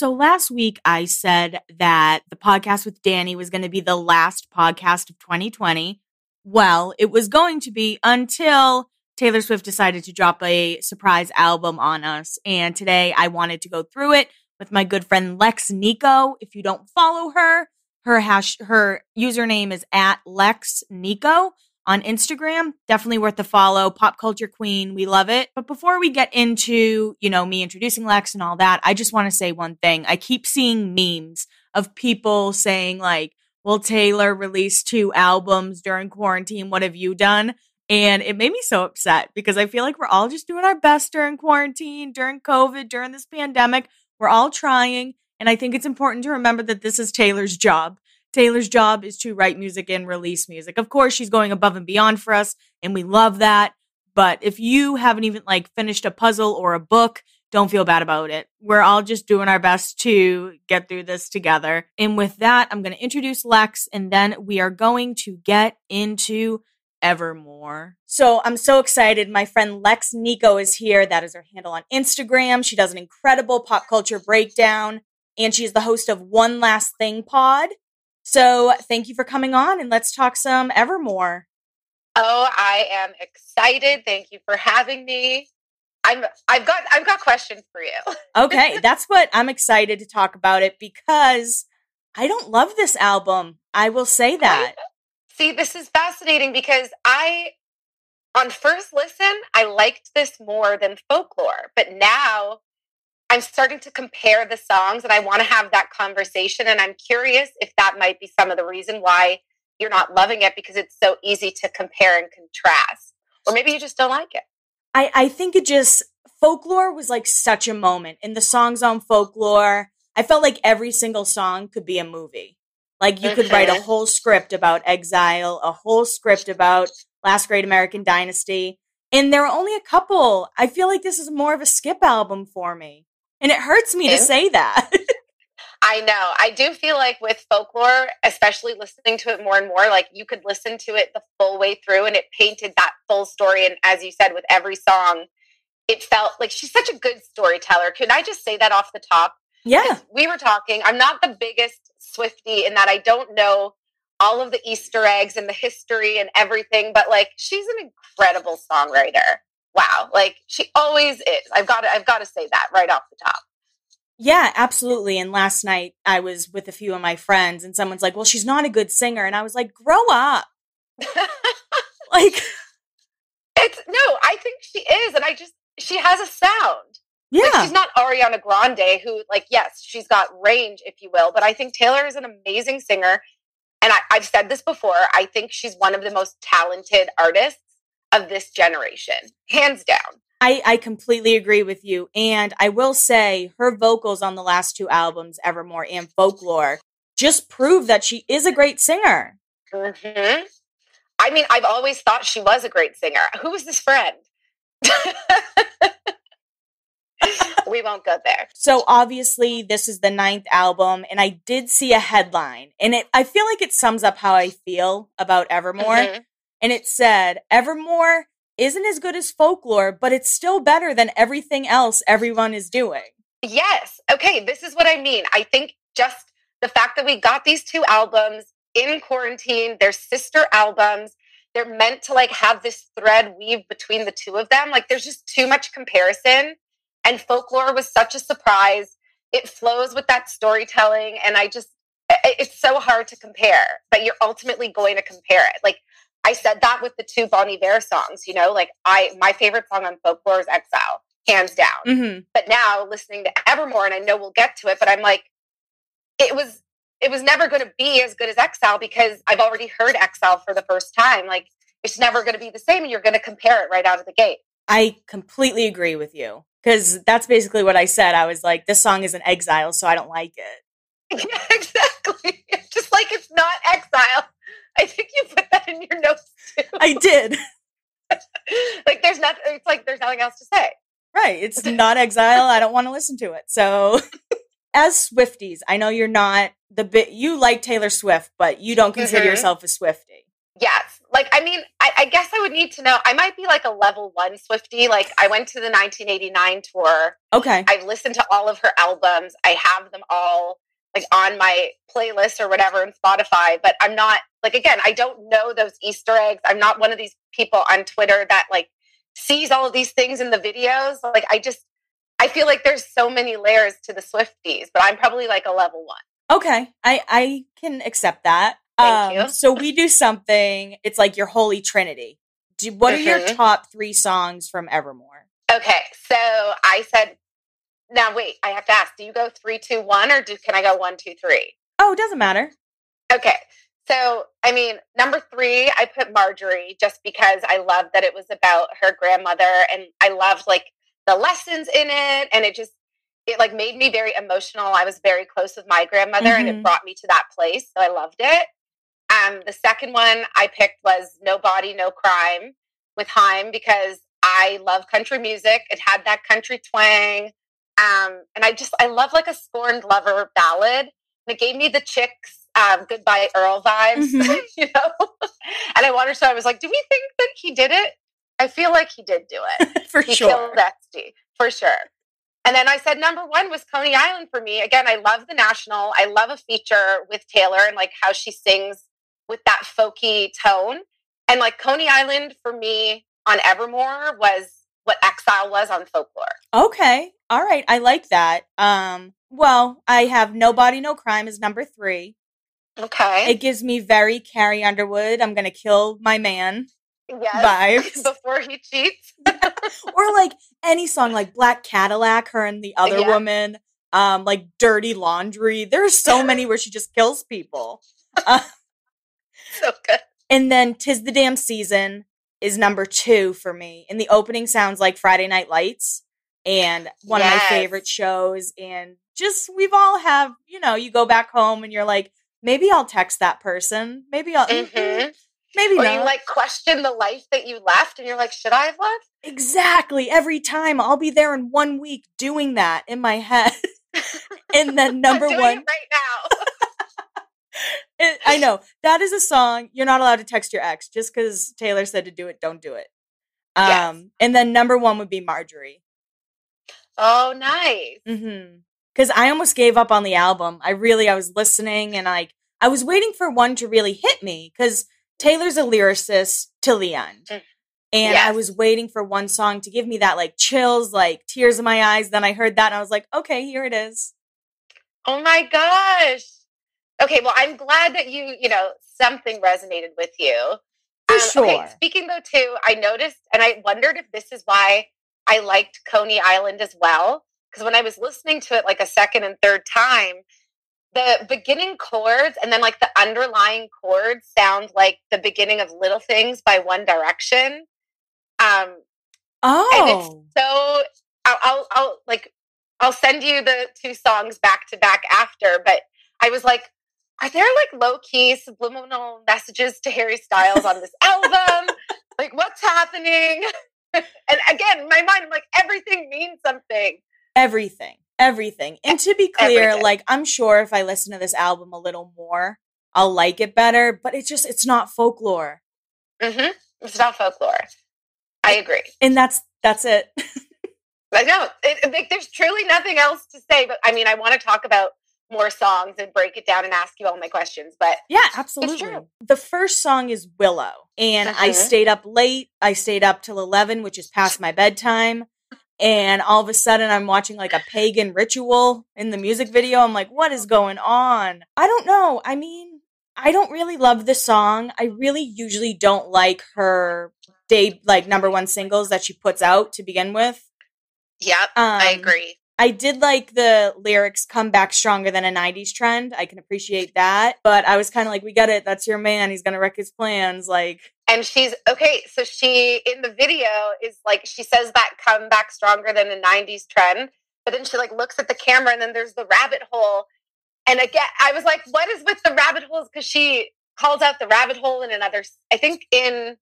So last week I said that the podcast with Danny was going to be the last podcast of 2020. Well, it was going to be until Taylor Swift decided to drop a surprise album on us. And today I wanted to go through it with my good friend Lex Nico. If you don't follow her, her hash her username is at Lex Nico on Instagram. Definitely worth the follow. Pop culture queen. We love it. But before we get into, you know, me introducing Lex and all that, I just want to say one thing. I keep seeing memes of people saying like, well, Taylor released two albums during quarantine. What have you done? And it made me so upset because I feel like we're all just doing our best during quarantine, during COVID, during this pandemic. We're all trying. And I think it's important to remember that this is Taylor's job. Taylor's job is to write music and release music. Of course, she's going above and beyond for us, and we love that. But if you haven't even like finished a puzzle or a book, don't feel bad about it. We're all just doing our best to get through this together. And with that, I'm going to introduce Lex, and then we are going to get into Evermore. So I'm so excited. My friend Lex Nico is here. That is her handle on Instagram. She does an incredible pop culture breakdown, and she is the host of One Last Thing Pod. So thank you for coming on and let's talk some Evermore. Oh, I am excited. Thank you for having me. I'm I've got I've got questions for you. okay, that's what I'm excited to talk about it because I don't love this album. I will say that. I, see, this is fascinating because I on first listen, I liked this more than folklore, but now I'm starting to compare the songs and I want to have that conversation. And I'm curious if that might be some of the reason why you're not loving it because it's so easy to compare and contrast. Or maybe you just don't like it. I, I think it just, folklore was like such a moment. In the songs on folklore, I felt like every single song could be a movie. Like you could write a whole script about exile, a whole script about Last Great American Dynasty. And there are only a couple. I feel like this is more of a skip album for me. And it hurts me to say that. I know. I do feel like with folklore, especially listening to it more and more, like you could listen to it the full way through and it painted that full story. And as you said, with every song, it felt like she's such a good storyteller. Can I just say that off the top? Yeah. We were talking. I'm not the biggest Swifty in that I don't know all of the Easter eggs and the history and everything, but like she's an incredible songwriter wow, like she always is. I've got to, I've got to say that right off the top. Yeah, absolutely. And last night I was with a few of my friends and someone's like, "Well, she's not a good singer." And I was like, "Grow up." like it's no, I think she is and I just she has a sound. Yeah. Like, she's not Ariana Grande who like yes, she's got range if you will, but I think Taylor is an amazing singer and I, I've said this before, I think she's one of the most talented artists of this generation, hands down. I, I completely agree with you. And I will say her vocals on the last two albums, Evermore and Folklore, just prove that she is a great singer. Mm-hmm. I mean, I've always thought she was a great singer. Who was this friend? we won't go there. So obviously this is the ninth album and I did see a headline and it I feel like it sums up how I feel about Evermore. Mm-hmm and it said, Evermore isn't as good as folklore, but it's still better than everything else everyone is doing. Yes. Okay. This is what I mean. I think just the fact that we got these two albums in quarantine, they're sister albums, they're meant to like have this thread weave between the two of them. Like there's just too much comparison. And folklore was such a surprise. It flows with that storytelling. And I just, it's so hard to compare, but you're ultimately going to compare it. Like I said that with the two Bon Iver songs, you know, like I my favorite song on folklore is Exile, hands down. Mm-hmm. But now listening to Evermore, and I know we'll get to it, but I'm like, it was it was never going to be as good as Exile because I've already heard Exile for the first time. Like it's never going to be the same, and you're going to compare it right out of the gate. I completely agree with you because that's basically what I said. I was like, this song is an exile, so I don't like it. Yeah, exactly. Just like it's not exile. I think you in your notes too. I did. like there's nothing it's like there's nothing else to say. Right. It's not exile. I don't want to listen to it. So as Swifties, I know you're not the bit you like Taylor Swift, but you don't consider mm-hmm. yourself a Swiftie. Yes. like I mean, I, I, guess I would need to know. I might be like a level one Swifty. Like I went to the 1989 tour. Okay. I've listened to all of her albums. I have them all like on my playlist or whatever in Spotify. But I'm not like again, I don't know those Easter eggs. I'm not one of these people on Twitter that like sees all of these things in the videos. Like I just I feel like there's so many layers to the Swifties, but I'm probably like a level one. Okay. I I can accept that. Thank um, you. So we do something. It's like your holy trinity. Do, what mm-hmm. are your mm-hmm. top three songs from Evermore? Okay, so I said. Now wait, I have to ask. Do you go three, two, one, or do can I go one, two, three? Oh, it doesn't matter. Okay, so I mean, number three, I put Marjorie just because I love that it was about her grandmother, and I loved like the lessons in it, and it just it like made me very emotional. I was very close with my grandmother, mm-hmm. and it mm-hmm. brought me to that place, so I loved it. Um, the second one I picked was No Body, No Crime with Haim because I love country music. It had that country twang. Um, and I just, I love like a scorned lover ballad. And it gave me the chicks um, goodbye Earl vibes, mm-hmm. you know? and I wondered, so I was like, do we think that he did it? I feel like he did do it. for he sure. killed Este, for sure. And then I said number one was Coney Island for me. Again, I love the national. I love a feature with Taylor and like how she sings with that folky tone. And like Coney Island for me on Evermore was what Exile was on folklore. Okay. All right. I like that. Um, well, I have Nobody No Crime is number three. Okay. It gives me very Carrie Underwood. I'm gonna kill my man. Yes. Vibes. Before he cheats. or like any song like Black Cadillac, her and the other yeah. woman. Um, like Dirty Laundry. There's so many where she just kills people. Uh, so good. And then Tis the Damn Season is number two for me. And the opening sounds like Friday Night Lights and one yes. of my favorite shows. And just, we've all have, you know, you go back home and you're like, maybe I'll text that person. Maybe I'll, mm-hmm. mm-hmm maybe or not. you like question the life that you left and you're like, should I have left? Exactly. Every time I'll be there in one week doing that in my head. and then number one. right now. it, I know that is a song you're not allowed to text your ex just because Taylor said to do it. Don't do it. Um, yes. and then number one would be Marjorie. Oh, nice. Mm-hmm. Because I almost gave up on the album. I really, I was listening and like I was waiting for one to really hit me because Taylor's a lyricist till the end. Mm. And yes. I was waiting for one song to give me that like chills, like tears in my eyes. Then I heard that and I was like, okay, here it is. Oh my gosh. Okay, well, I'm glad that you, you know, something resonated with you. For um, sure. Okay, speaking though, too, I noticed and I wondered if this is why I liked Coney Island as well. Because when I was listening to it like a second and third time, the beginning chords and then like the underlying chords sound like the beginning of Little Things by One Direction. Um, oh, and it's oh. so I'll, I'll, I'll like I'll send you the two songs back to back after, but I was like, are there like low key subliminal messages to Harry Styles on this album? like, what's happening? and again, in my mind, I'm like, everything means something. Everything, everything. And to be clear, everything. like, I'm sure if I listen to this album a little more, I'll like it better, but it's just, it's not folklore. Mm-hmm. It's not folklore. I agree. And that's, that's it. I know. It, it, there's truly nothing else to say, but I mean, I want to talk about more songs and break it down and ask you all my questions. But yeah, absolutely. The first song is Willow, and uh-huh. I stayed up late. I stayed up till 11, which is past my bedtime. And all of a sudden, I'm watching like a pagan ritual in the music video. I'm like, what is going on? I don't know. I mean, I don't really love the song. I really usually don't like her day, like number one singles that she puts out to begin with. Yep, um, I agree. I did like the lyrics come back stronger than a 90s trend. I can appreciate that. But I was kind of like, we get it. That's your man. He's going to wreck his plans. Like, and she's okay. So she, in the video, is like, she says that come back stronger than a 90s trend. But then she like looks at the camera and then there's the rabbit hole. And again, I was like, what is with the rabbit holes? Because she calls out the rabbit hole in another, I think in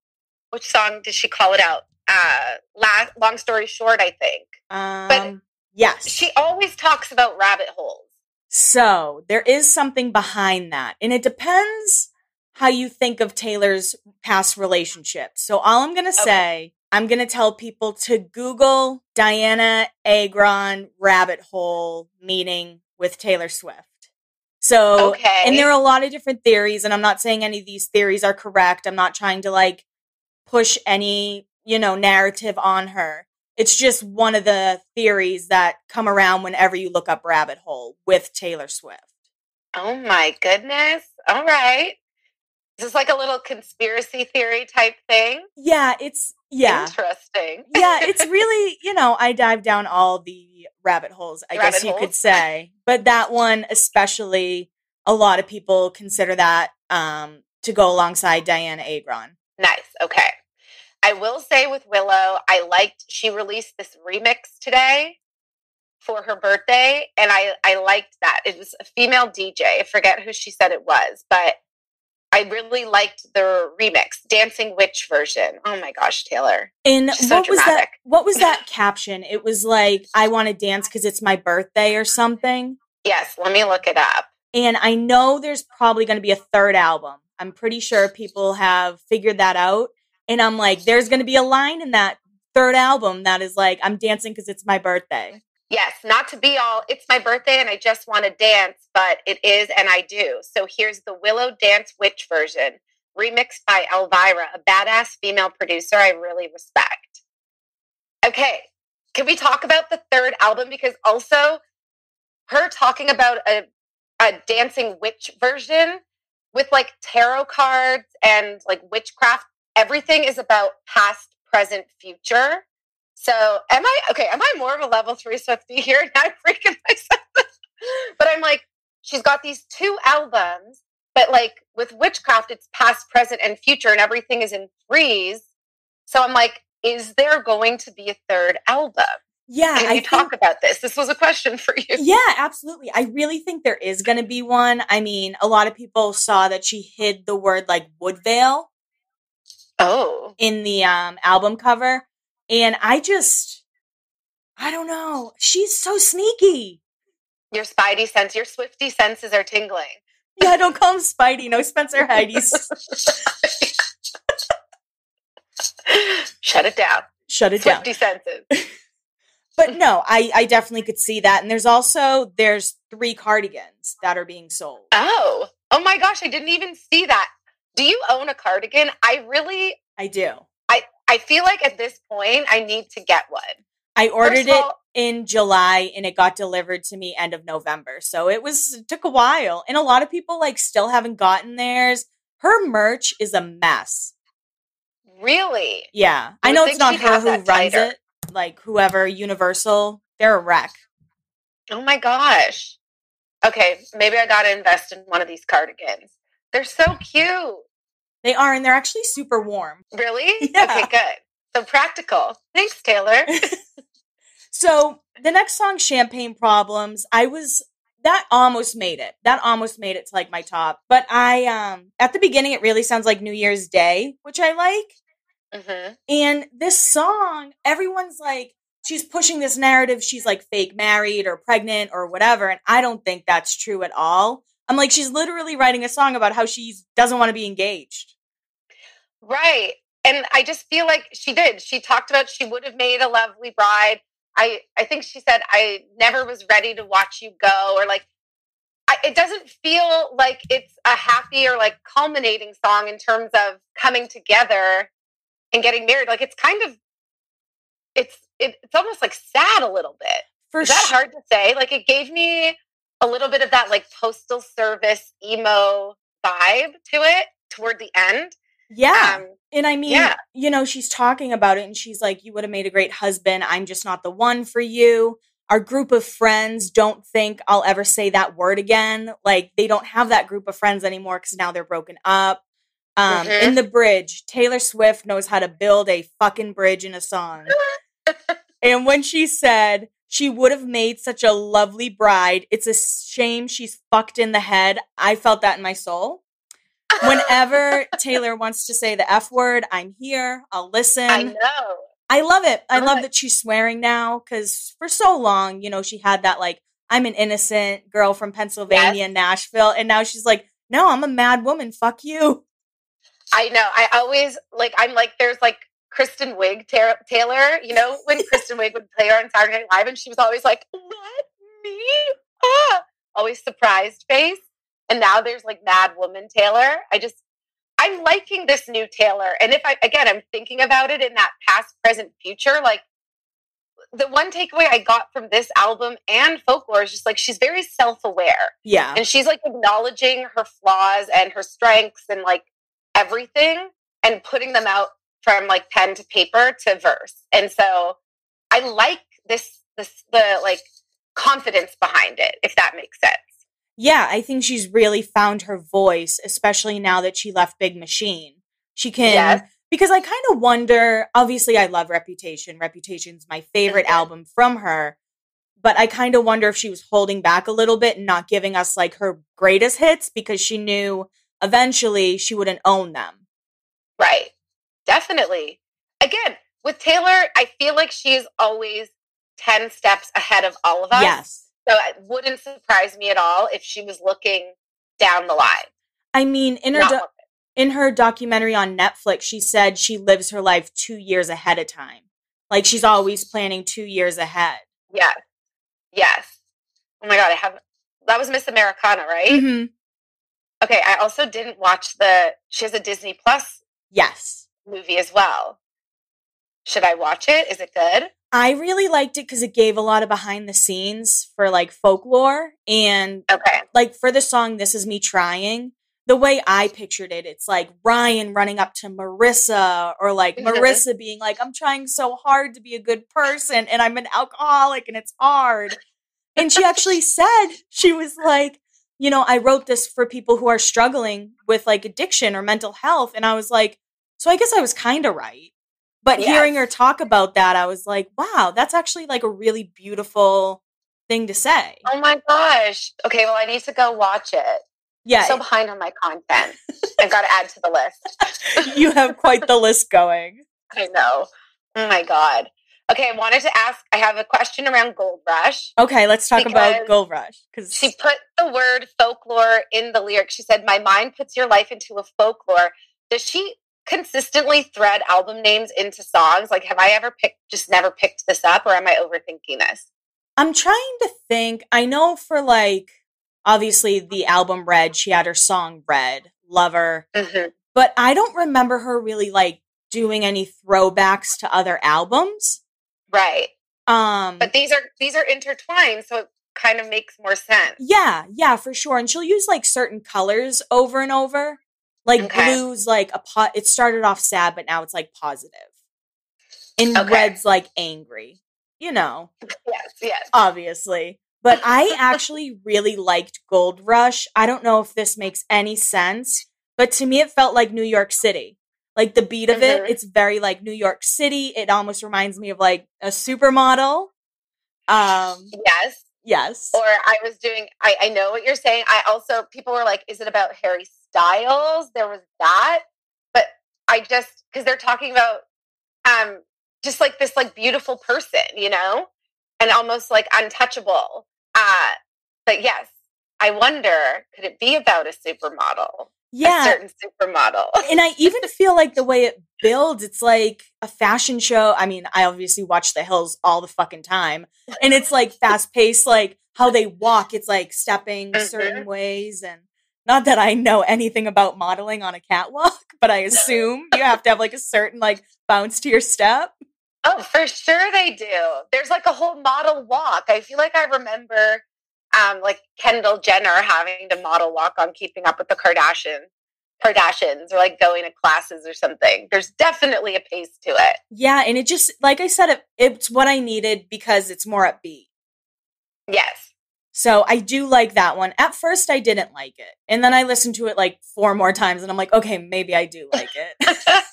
which song did she call it out? Uh, last, long story short, I think. Um, but Yes. She always talks about rabbit holes. So there is something behind that. And it depends how you think of Taylor's past relationships. So all I'm going to say, I'm going to tell people to Google Dianna Agron rabbit hole meeting with Taylor Swift. So, Okay. and there are a lot of different theories, and I'm not saying any of these theories are correct. I'm not trying to like push any, you know, narrative on her. It's just one of the theories that come around whenever you look up rabbit hole with Taylor Swift. Oh my goodness. All right. Is this like a little conspiracy theory type thing? Yeah, it's yeah. Interesting. yeah, it's really, you know, I dive down all the rabbit holes, I guess Rabbit you could say. But that one especially a lot of people consider that um to go alongside Dianna Agron. Nice. Okay. I will say with Willow, I liked she released this remix today for her birthday, and I I liked that. It was a female DJ. I forget who she said it was, but I really liked the remix, Dancing Witch version. Oh my gosh, Taylor. And She's so what was that what was that caption? It was like I want to dance cuz it's my birthday or something. Yes, let me look it up. And I know there's probably going to be a third album. I'm pretty sure people have figured that out. And I'm like, there's going to be a line in that third album that is like, I'm dancing because it's my birthday. Yes, not to be all, it's my birthday and I just want to dance, but it is and I do. So here's the Willow Dance Witch version, remixed by Elvira, a badass female producer I really respect. Okay, can we talk about the third album? Because also, her talking about a, a dancing witch version with like tarot cards and like witchcraft, everything is about past, present, future. So am I okay? Am I more of a level three Swifty here? Now I'm freaking myself. but I'm like, she's got these two albums, but like with witchcraft, it's past, present, and future, and everything is in threes. So I'm like, is there going to be a third album? Yeah, Can I you think, talk about this? This was a question for you. yeah, absolutely. I really think there is going to be one. I mean, a lot of people saw that she hid the word like Woodvale Oh, in the um, album cover, and I just, I don't know. She's so sneaky. your Spidey sense, your Swifty senses are tingling. Yeah, don't call him Spidey. No Spencer Heidi's. Shut it down. Shut it down. Swifty senses. But no, I, I definitely could see that. And there's also there's three cardigans that are being sold. Oh, oh my gosh, I didn't even see that. Do you own a cardigan? I really, I do. I I feel like at this point, I need to get one. I ordered it in July and it got delivered to me end of November. So it was it took a while. And a lot of people like still haven't gotten theirs. Her merch is a mess. Really? Yeah. I would know it's not her who runs tighter. it. Like whoever, Universal, they're a wreck. Oh my gosh. Okay, maybe I got to invest in one of these cardigans. They're so cute. They are, and they're actually super warm. Really? Yeah. Okay, good. So practical. Thanks, Taylor. So the next song, Champagne Problems, I was that almost made it. That almost made it to like my top. But I um at the beginning it really sounds like New Year's Day, which I like. hmm And this song, everyone's like, she's pushing this narrative. She's like fake married or pregnant or whatever. And I don't think that's true at all. I'm like, she's literally writing a song about how she doesn't want to be engaged. Right. And I just feel like she did. She talked about she would have made a lovely bride. I I think she said I never was ready to watch you go or like I, it doesn't feel like it's a happy or like culminating song in terms of coming together and getting married. Like it's kind of it's it, it's almost like sad a little bit. For Is that sure. hard to say? Like it gave me a little bit of that like postal service emo vibe to it toward the end. Yeah. Um, And I mean, Yeah. you know, she's talking about it and she's like, You would have made a great husband. I'm just not the one for you. Our group of friends don't think I'll ever say that word again. Like, they don't have that group of friends anymore because now they're broken up. Um, Mhm. In the bridge, Taylor Swift knows how to build a fucking bridge in a song. and when she said she would have made such a lovely bride, it's a shame she's fucked in the head. I felt that in my soul whenever Taylor wants to say the F word, I'm here. I'll listen. I know. I love it. I love that she's swearing now because for so long, you know, she had that like, I'm an innocent girl from Pennsylvania, Nashville. And now she's like, no, I'm a mad woman. Fuck you. I know. I always like. I'm like. There's like Kristen Wiig Ta- Taylor. You know when Kristen Wiig would play her on Saturday Night Live, and she was always like, "What me?" Ah, always surprised face. And now there's like Mad Woman Taylor. I just I'm liking this new Taylor. And if I again I'm thinking about it in that past, present, future, like the one takeaway I got from this album and folklore is just like she's very self-aware. Yeah. And she's like acknowledging her flaws and her strengths and like everything and putting them out from like pen to paper to verse. And so I like this this the like confidence behind it, if that makes sense. Yeah, I think she's really found her voice, especially now that she left Big Machine. She can Yes. because I kind of wonder, obviously I love Reputation. Reputation's my favorite Mhm. album from her. But I kind of wonder if she was holding back a little bit and not giving us like her greatest hits because she knew eventually she wouldn't own them. Right. Definitely. Again, with Taylor, I feel like she's always 10 steps ahead of all of us. Yes. So it wouldn't surprise me at all if she was looking down the line. I mean, in her do- in her documentary on Netflix, she said she lives her life 2 years ahead of time. Like she's always planning 2 years ahead. Yes. Yes. Oh my God. I have, that was Miss Americana, right? Mhm. Okay. I also didn't watch the, she has a Disney Plus Yes. movie as well. Should I watch it? Is it good? I really liked it because it gave a lot of behind the scenes for like folklore and Okay. like for the song This Is Me Trying. The way I pictured it, it's like Ryan running up to Marissa or like. Marissa being like, I'm trying so hard to be a good person and I'm an alcoholic and it's hard. And she actually said, she was like, you know, I wrote this for people who are struggling with like addiction or mental health. And I was like, so I guess I was kind of right. But Yes. hearing her talk about that, I was like, wow, that's actually like a really beautiful thing to say. Oh my gosh. Okay. Well, I need to go watch it. Yeah, so behind on my content. I've got to add to the list. you have quite the list going. I know. Oh my God. Okay, I wanted to ask I have a question around Gold Rush. Okay, let's talk about Gold Rush because She put the word folklore in the lyrics. She said, My mind puts your life into a folklore. Does she consistently thread album names into songs? Like, have I ever picked, just never picked this up, or am I overthinking this? I'm trying to think. I know for like obviously the album Red, she had her song Red, Lover, Mhm. but I don't remember her really like doing any throwbacks to other albums. Right. Um But these are these are intertwined, so it kind of makes more sense. yeah, yeah, for sure. And she'll use like certain colors over and over. Like Okay. blue's like a pot it started off sad, but now it's like positive. And Okay. red's like angry. You know. Yes, yes. obviously. But I actually really liked Gold Rush. I don't know if this makes any sense, but to me, it felt like New York City. Like the beat of it, Mhm. it's very like New York City. It almost reminds me of like a supermodel. Um, Yes. Yes. Or I was doing, I, I know what you're saying. I also, people were like, is it about Harry Styles? There was that. But I just, because they're talking about um just like this like beautiful person, you know? And almost like untouchable. Uh, but yes, I wonder, could it be about a supermodel? A yeah. certain supermodel. and I even feel like the way it builds, it's like a fashion show. I mean, I obviously watch The Hills all the fucking time, and it's like fast paced, like how they walk. It's like stepping Mhm. certain ways, and not that I know anything about modeling on a catwalk, but I assume you have to have like a certain like bounce to your step. Oh, for sure they do. There's like a whole model walk. I feel like I remember um like Kendall Jenner having to model walk on keeping up with the Kardashian Kardashians or like going to classes or something. There's definitely a pace to it. Yeah, and it just like I said, it, it's what I needed because it's more upbeat. Yes. So I do like that one. At first, I didn't like it, and then I listened to it like four more times, and I'm like, okay, maybe I do like it.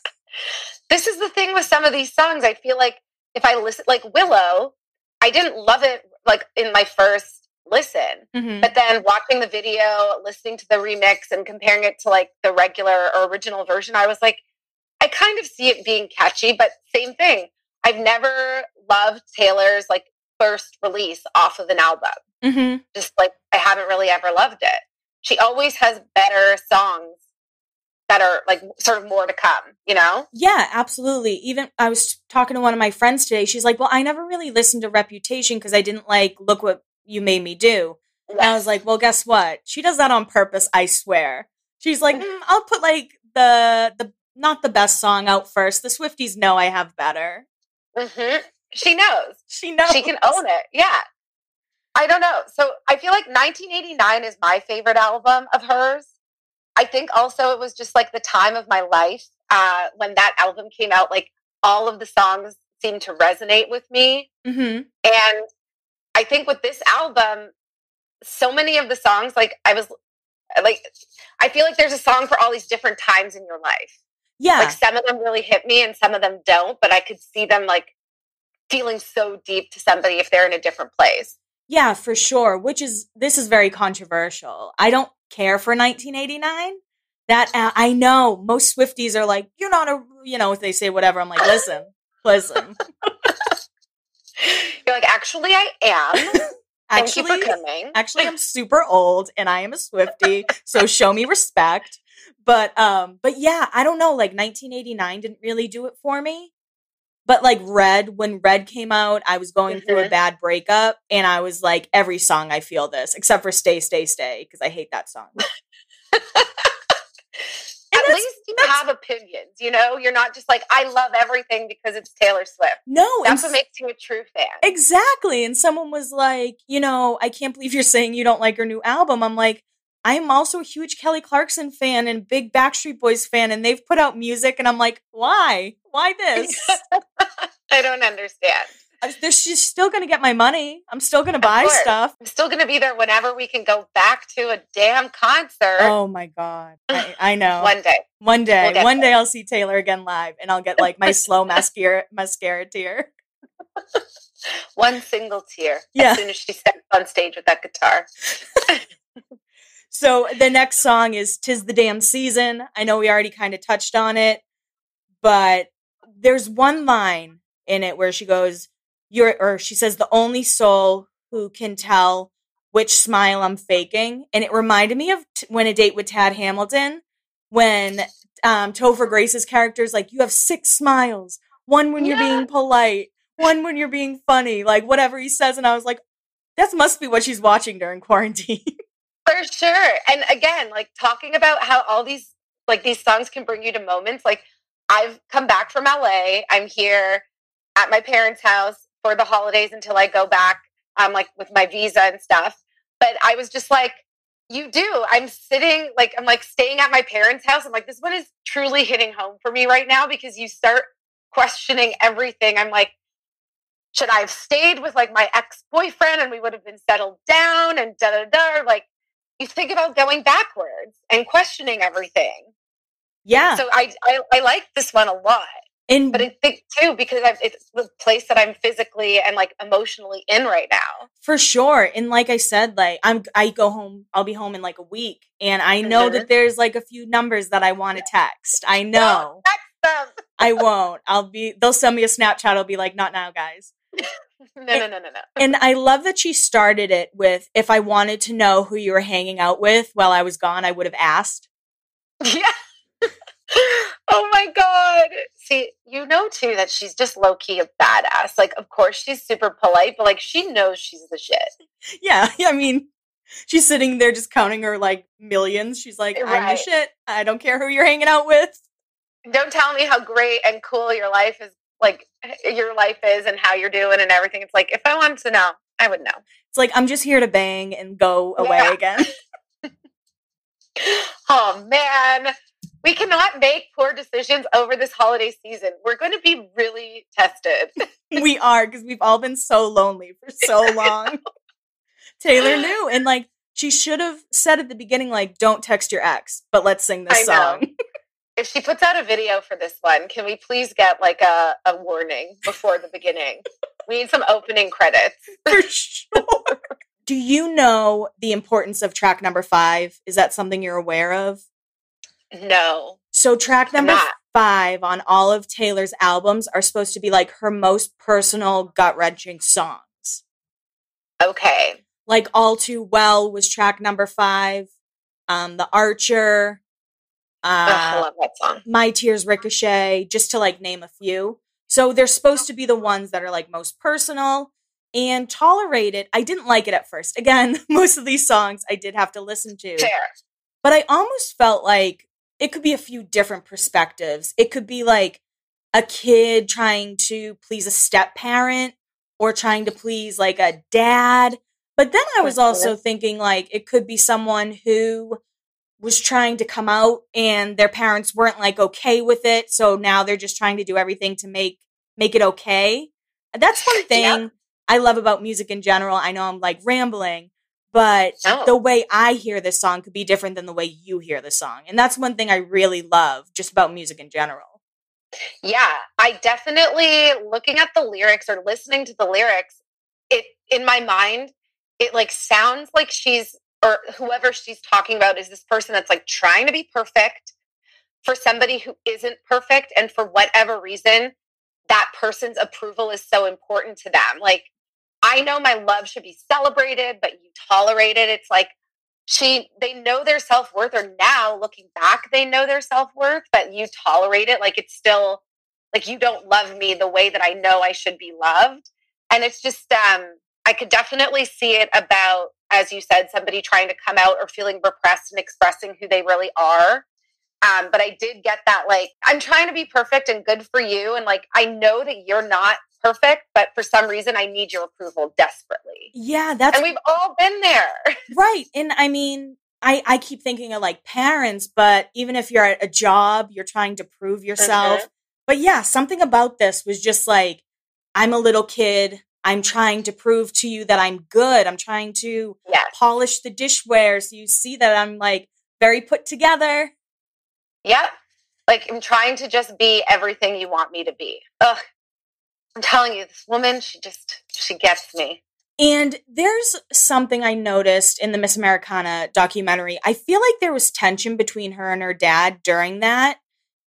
this is the thing with some of these songs. I feel like if I listen like Willow, I didn't love it like in my first listen. Mhm. But then watching the video, listening to the remix, and comparing it to like the regular or original version, I was like, I kind of see it being catchy, but same thing. I've never loved Taylor's like first release off of an album. Mhm. Just like I haven't really ever loved it. She always has better songs that are like sort of more to come, you know? Yeah, absolutely. Even I was talking to one of my friends today. She's like, "Well, I never really listened to Reputation because I didn't like look what you made me do." And I was like, "Well, guess what? She does that on purpose, I swear." She's like, mm, "I'll put like the the not the best song out first. The Swifties know I have better." Mm-hmm. She knows. She knows. She can own it. Yeah. I don't know. So I feel like 1989 is my favorite album of hers. I think also it was just like the time of my life uh, when that album came out. Like all of the songs seemed to resonate with me. Mm-hmm. And I think with this album, so many of the songs, like I was like, I feel like there's a song for all these different times in your life. Yeah. Like some of them really hit me and some of them don't, but I could see them like feeling so deep to somebody if they're in a different place. Yeah, for sure. Which is this is very controversial. I don't care for 1989. That uh, I know most Swifties are like, you're not a, you know, if they say whatever, I'm like, listen, listen. You're like, actually, I am. actually, Thank you for coming. Actually, I'm super old and I am a Swiftie, so show me respect. But um, but yeah, I don't know. Like 1989 didn't really do it for me. But like Red, when Red came out, I was going mm-hmm. through a mm-hmm. bad breakup and I was like, every song I feel this, except for Stay, Stay, Stay, because I hate that song. At least you have opinions, you know? You're not just like, I love everything because it's Taylor Swift. No. That's what makes you a true fan. Exactly. And someone was like, you know, I can't believe you're saying you don't like her new album. I'm like, I'm also a huge Kelly Clarkson fan and big Backstreet Boys fan, and they've put out music, and I'm like, why? Why this? I don't understand. She's still going to get my money. I'm still going to buy stuff. I'm still going to be there whenever we can go back to a damn concert. Oh my god! I, I know. One day. One day. We'll one day I'll see Taylor again live, and I'll get like my slow mascara mascara tear. One single tear. Yeah. As soon as she steps on stage with that guitar. So the next song is Tis the Damn Season. I know we already kind of touched on it, but there's one line in it where she goes, You're, or she says, the only soul who can tell which smile I'm faking. And it reminded me of t- Win a Date with Tad Hamilton, when um, Topher Grace's character is like, You have six smiles, one when you're being polite, one when you're being funny, like whatever he says. And I was like, that must be what she's watching during quarantine. For sure. And again, like talking about how all these like these songs can bring you to moments. Like I've come back from LA. I'm here at my parents' house for the holidays until I go back. I'm um, like with my visa and stuff. But I was just like, you do. I'm sitting like I'm like staying at my parents' house. I'm like, this one is truly hitting home for me right now because you start questioning everything. I'm like, should I have stayed with like my ex boyfriend and we would have been settled down and da da da? Like, you think about going backwards and questioning everything. Yeah. So I I, I like this one a lot. And but I think too because I've, it's the place that I'm physically and like emotionally in right now. For sure. And like I said, like I'm I go home. I'll be home in like a week, and I know mm-hmm. that there's like a few numbers that I want to text. I know. Text I won't. I'll be. They'll send me a Snapchat. I'll be like, not now, guys. no, no, no, no, no. And I love that she started it with if I wanted to know who you were hanging out with while I was gone, I would have asked. Yeah. Oh my God. See, you know too that she's just low key a badass. Like, of course, she's super polite, but like, she knows she's the shit. Yeah. I mean, she's sitting there just counting her like millions. She's like, I'm right. the shit. I don't care who you're hanging out with. Don't tell me how great and cool your life is like your life is and how you're doing and everything. It's like if I wanted to know, I would know. It's like I'm just here to bang and go away yeah. again. oh man. We cannot make poor decisions over this holiday season. We're going to be really tested. we are because we've all been so lonely for so long. Taylor knew and like she should have said at the beginning like don't text your ex, but let's sing this song if she puts out a video for this one, can we please get like a, a warning before the beginning? we need some opening credits. For sure. Do you know the importance of track number five? Is that something you're aware of? No. So, track number five on all of Taylor's albums are supposed to be like her most personal, gut wrenching songs. Okay. Like All Too Well was track number five. Um, The Archer, Uh, Ugh, I love that song. My Tears Ricochet, just to like name a few. So they're supposed to be the ones that are like most personal and Tolerate It. I didn't like it at first. Again, most of these songs I did have to listen to. Fair. But I almost felt like it could be a few different perspectives. It could be like a kid trying to please a step parent or trying to please like a dad. But then I was also thinking like it could be someone who was trying to come out and their parents weren't like okay with it, so now they're just trying to do everything to make make it okay. That's one thing. I love about music in general. I know I'm like rambling, but No. the way I hear this song could be different than the way you hear the song. And that's one thing I really love just about music in general. Yeah, I definitely looking at the lyrics or listening to the lyrics, it in my mind, it like sounds like she's or whoever she's talking about is this person that's like trying to be perfect for somebody who isn't perfect and for whatever reason that person's approval is so important to them. Like I know my love should be celebrated, but you tolerate it. It's like she they know their self-worth or now looking back they know their self-worth but you tolerate it. Like it's still like you don't love me the way that i know i should be loved. And it's just um i could definitely see it about as you said somebody trying to come out or feeling repressed and expressing who they really are. Um but i did get that like i'm trying to be perfect and good for you and like i know that you're not perfect but for some reason i need your approval desperately Yeah, that's and we've all been there right. And I mean, I, I keep thinking of like parents, but even if you're at a job, you're trying to prove yourself. Mm-hmm. But yeah, something about this was just like, I'm a little kid. I'm trying to prove to you that I'm good. I'm trying to yes polish the dishware so you see that I'm like very put together. Yep. Like I'm trying to just be everything you want me to be. Ugh. I'm telling you, this woman, she just she gets me. And there's something I noticed in the Miss Americana documentary. I feel like there was tension between her and her dad during that.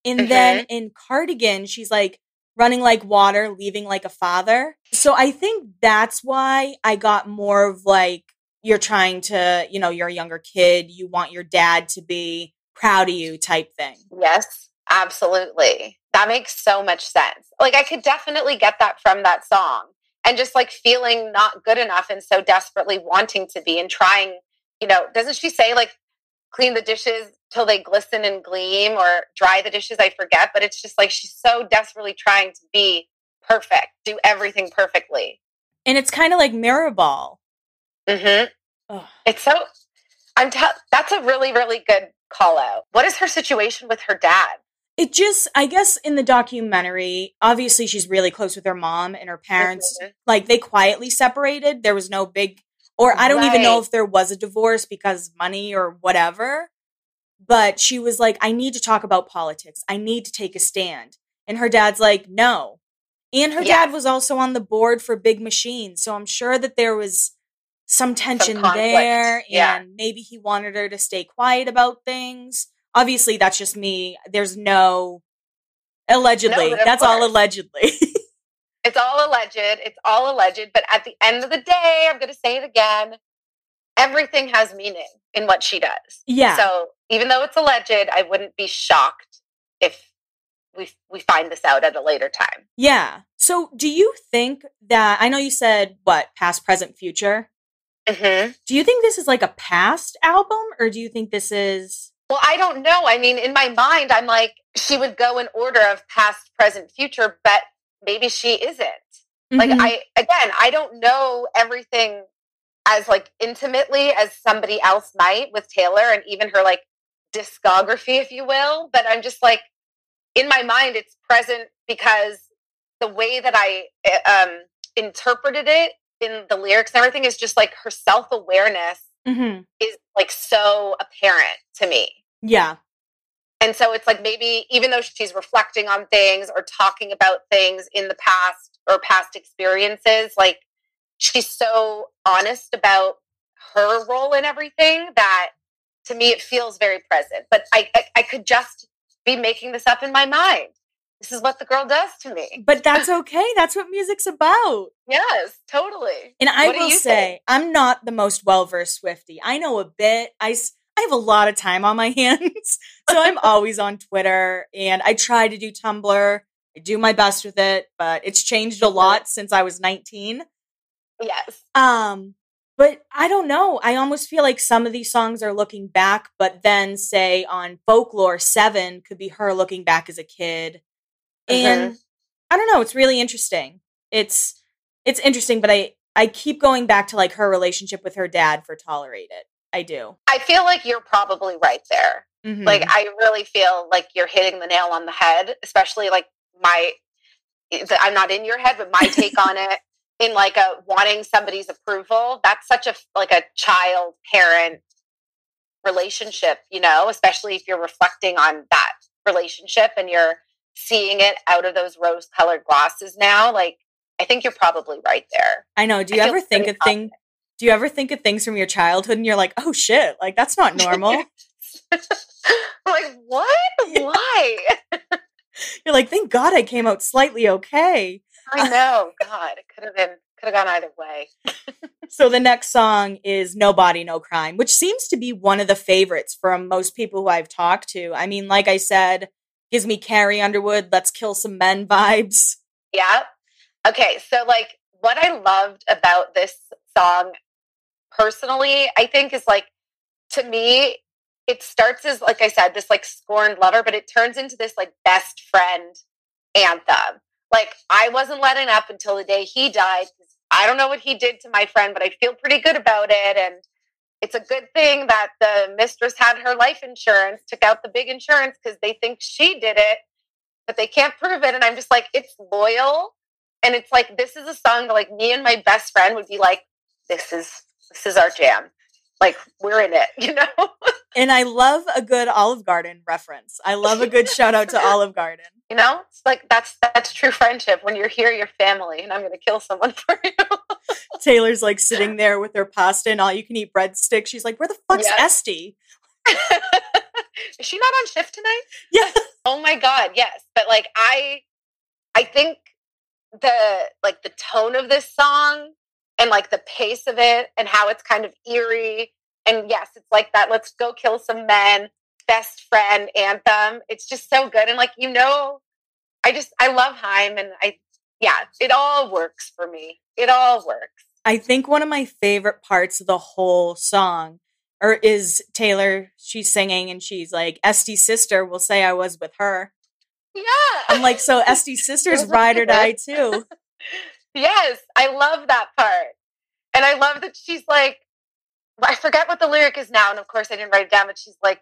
And then mm-hmm. in Cardigan, she's like running like water, leaving like a father. So I think that's why I got more of like, you're trying to, you know, you're a younger kid, you want your dad to be proud of you type thing. Yes, absolutely. That makes so much sense. Like I could definitely get that from that song. And just like feeling not good enough and so desperately wanting to be and trying, you know, doesn't she say like clean the dishes till they glisten and gleam or dry the dishes? I forget, but it's just like she's so desperately trying to be perfect, do everything perfectly. And it's kind of like mirror ball. hmm It's so. I'm. Te- that's a really, really good call out. What is her situation with her dad? It just, I guess, in the documentary, obviously she's really close with her mom and her parents. Mhm. Like they quietly separated. There was no big, or I don't even know if there was a divorce because money or whatever. But she was like, I need to talk about politics. I need to take a stand. And her dad's like, no. And her Yeah. dad was also on the board for Big Machine. So I'm sure that there was some tension conflict. there. And Yeah. maybe he wanted her to stay quiet about things. Obviously, that's just me. There's no allegedly. of that's all allegedly. It's all alleged. It's all alleged. But at the end of the day, I'm going to say it again. Everything has meaning in what she does. yeah. So even though it's alleged, I wouldn't be shocked if we we find this out at a later time. yeah. So do you think that I know you said what, past, present, future? hmm Do you think this is like a past album or do you think this is Well, I don't know. I mean, in my mind, I'm like, she would go in order of past, present, future, but maybe she isn't. Like, Mhm. I, again, I don't know everything as like intimately as somebody else might with Taylor and even her like discography, if you will. But I'm just like, in my mind, it's present because the way that I uh, um, interpreted it in the lyrics and everything is just like her self awareness Mhm. is like so apparent to me. Yeah. And so it's like maybe even though she's reflecting on things or talking about things in the past or past experiences, like she's so honest about her role in everything that to me it feels very present. But I, I, I could just be making this up in my mind. This is what the girl does to me. But that's okay. That's what music's about. Yes, totally. And I What will say? I'm not the most well versed Swifty. I know a bit. I, I have a lot of time on my hands. so I'm always on Twitter and I try to do Tumblr. I do my best with it, but it's changed a lot since I was 19. Yes. Um, but I don't know. I almost feel like some of these songs are looking back, but then say on Folklore 7 could be her looking back as a kid. And I don't know, it's really interesting. It's it's interesting, but I I keep going back to like her relationship with her dad for Tolerate It. I do. I feel like you're probably right there. Mhm. Like I really feel like you're hitting the nail on the head, especially like my I'm not in your head, but my take on it in like a wanting somebody's approval. That's such a like a child parent relationship, you know, especially if you're reflecting on that relationship and you're seeing it out of those rose colored glasses now. Like I think you're probably right there. I know. Do you I ever think of thing do you ever think of things from your childhood and you're like, "Oh shit, like that's not normal." like what? Why? you're like, "Thank God I came out slightly okay." I know. God, it could have been could have gone either way. So the next song is No Body, No Crime, which seems to be one of the favorites from most people who I've talked to. I mean, like I said, gives me Carrie Underwood, Let's Kill Some Men vibes. Yeah. Okay, so like what I loved about this song personally, I think is like to me it starts as like I said this like scorned lover, but it turns into this like best friend anthem. Like I wasn't letting up until the day he died. I don't know what he did to my friend, but I feel pretty good about it and it's a good thing that the mistress had her life insurance, took out the big insurance because they think she did it, but they can't prove it. And I'm just like, it's loyal. And it's like, this is a song that like me and my best friend would be like, this is, this is our jam. Like we're in it, you know? And I love a good Olive Garden reference. I love a good shout out to Olive Garden. you know? It's like, that's, that's true friendship. When you're here, you're family and I'm going to kill someone for you. Taylor's like sitting there with her pasta and all you can eat breadsticks. She's like, Where the fuck's Yeah. Este? is she not on shift tonight? Yeah. Oh my god, yes. But like I I think the like the tone of this song and like the pace of it and how it's kind of eerie and yes, it's like that let's go kill some men best friend anthem. It's just so good and like you know I just I love Haim and I yeah, it all works for me. It all works. I think one of my favorite parts of the whole song or is Taylor, she's singing and she's like, Este's sister will say I was with her. Yeah. I'm like, so Este's sister's ride or die too. Yes, I love that part. And I love that she's like, I forget what the lyric is now. And of course, I didn't write it down, but she's like,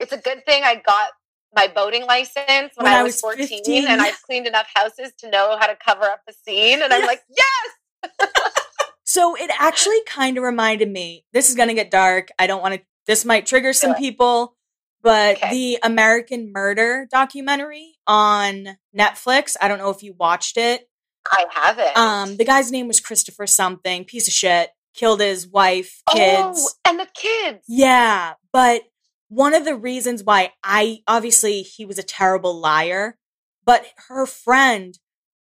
it's a good thing I got my boating license when, I, was 14 15, and. I've cleaned enough houses to know how to cover up a scene. And I'm like, yes. So it actually kind of reminded me. This is going to get dark. I don't want to. This might trigger some people, but Okay. the American Murder documentary on Netflix. I don't know if you watched it. I haven't. Um, the guy's name was Christopher something. Piece of shit. Killed his wife, kids. Oh, and the kids. Yeah, but one of the reasons why I obviously he was a terrible liar, but her friend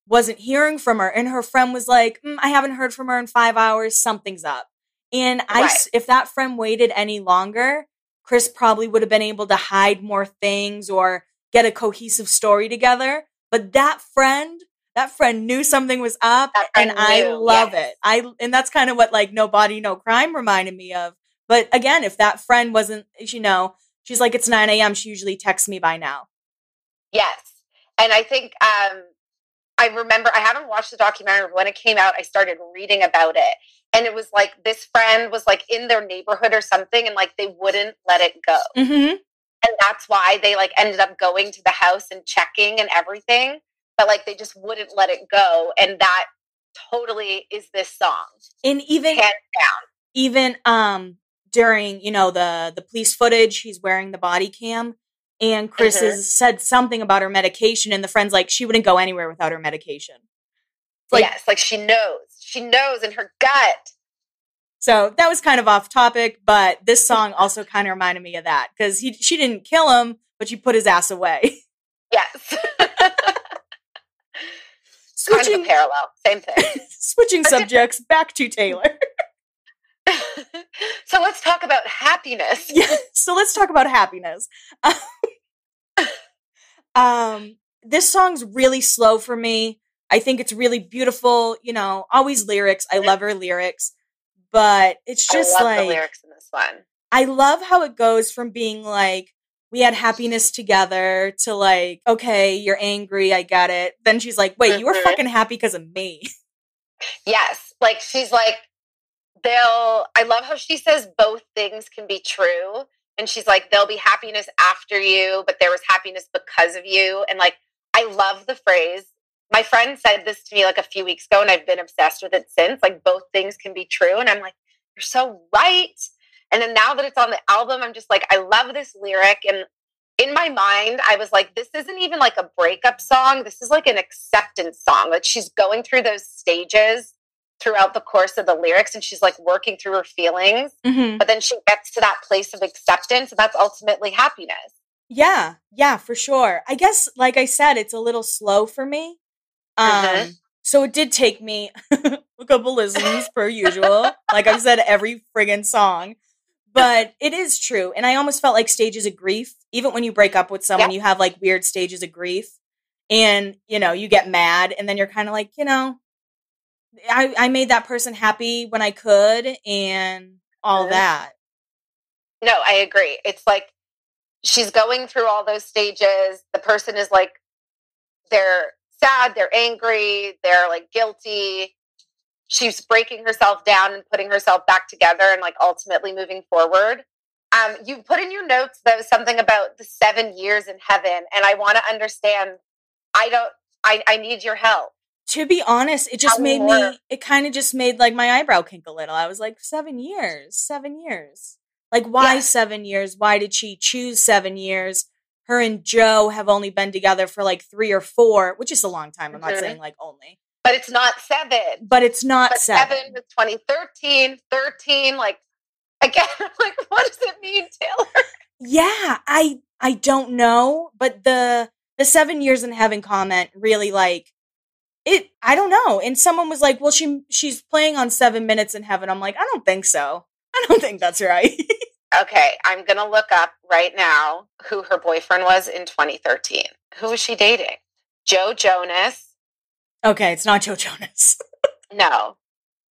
wasn't hearing from her, and her friend was like, "Mm, "I haven't heard from her in five hours. Something's up." And I, s- if that friend waited any longer, Chris probably would have been able to hide more things or get a cohesive story together. But that friend, that friend knew something was up, and friend I love yes. it. I and that's kind of what like No Body, No Crime reminded me of. But again, if that friend wasn't, you know, she's like, it's 9 a.m. She usually texts me by now. Yes. And I think um, I remember I haven't watched the documentary, but when it came out, I started reading about it. And it was like this friend was like in their neighborhood or something, and like they wouldn't let it go. Mm-hmm. And that's why they like ended up going to the house and checking and everything. But like they just wouldn't let it go. And that totally is this song. And even Hands down. even um during you know the the police footage, he's wearing the body cam, and Chris Mhm. has said something about her medication, and the friend's like, she wouldn't go anywhere without her medication. Like yes, like she knows. She knows in her gut. So that was kind of off topic, but this song also kind of reminded me of that because he she didn't kill him, but she put his ass away. Yes. kind of a switching parallel. Same thing. switching subjects back to Taylor. So let's talk about happiness. Yeah. So let's talk about happiness. um, this song's really slow for me. I think it's really beautiful. You know, always lyrics. I love her lyrics, but it's just I love like the lyrics in this one. I love how it goes from being like we had happiness together to like okay, you're angry, I get it. Then she's like, wait, you were Mhm. fucking happy because of me. Yes. Like she's like, they'll, I love how she says both things can be true. And she's like, there'll be happiness after you, but there was happiness because of you. And like, I love the phrase. My friend said this to me like a few weeks ago, and I've been obsessed with it since. Like, both things can be true. And I'm like, you're so right. And then now that it's on the album, I'm just like, I love this lyric. And in my mind, I was like, this isn't even like a breakup song. This is like an acceptance song. Like she's going through those stages throughout the course of the lyrics and she's like working through her feelings. Mhm. But then she gets to that place of acceptance. And that's ultimately happiness. Yeah, yeah, for sure. I guess, like I said, it's a little slow for me. Um, Mhm. so it did take me a couple listens per usual. Like I've said every friggin' song. But it is true. And I almost felt like stages of grief. Even when you break up with someone, you have like weird stages of grief. And, you know, you get mad and then you're kind of like, you know, I, I made that person happy when I could and all Mhm. that. No, I agree. It's like she's going through all those stages. The person is like, they're sad, they're angry, they're like guilty. She's breaking herself down and putting herself back together and like ultimately moving forward. Um, you put in your notes though something about the seven years in heaven, and I want to understand. I don't. I, I need your help. to be honest, it just Tell made me more. me, it kind of just made like my eyebrow kink a little. I was like, seven years, seven years. Like, why Yeah. seven years? Why did she choose seven years? Her and Joe have only been together for like three or four, which is a long time. I'm not Mhm. saying like only, But it's not seven. but it's not But seven. seven was 2013, 13. Like again, like, what does it mean, Taylor? Yeah, I I don't know, but the the seven years in heaven comment really like it. I don't know. And someone was like, "Well, she she's playing on seven minutes in heaven." I'm like, I don't think so. I don't think that's right. Okay, I'm gonna look up right now who her boyfriend was in 2013. Who was she dating? Joe Jonas. Okay, it's not Joe Jonas. No,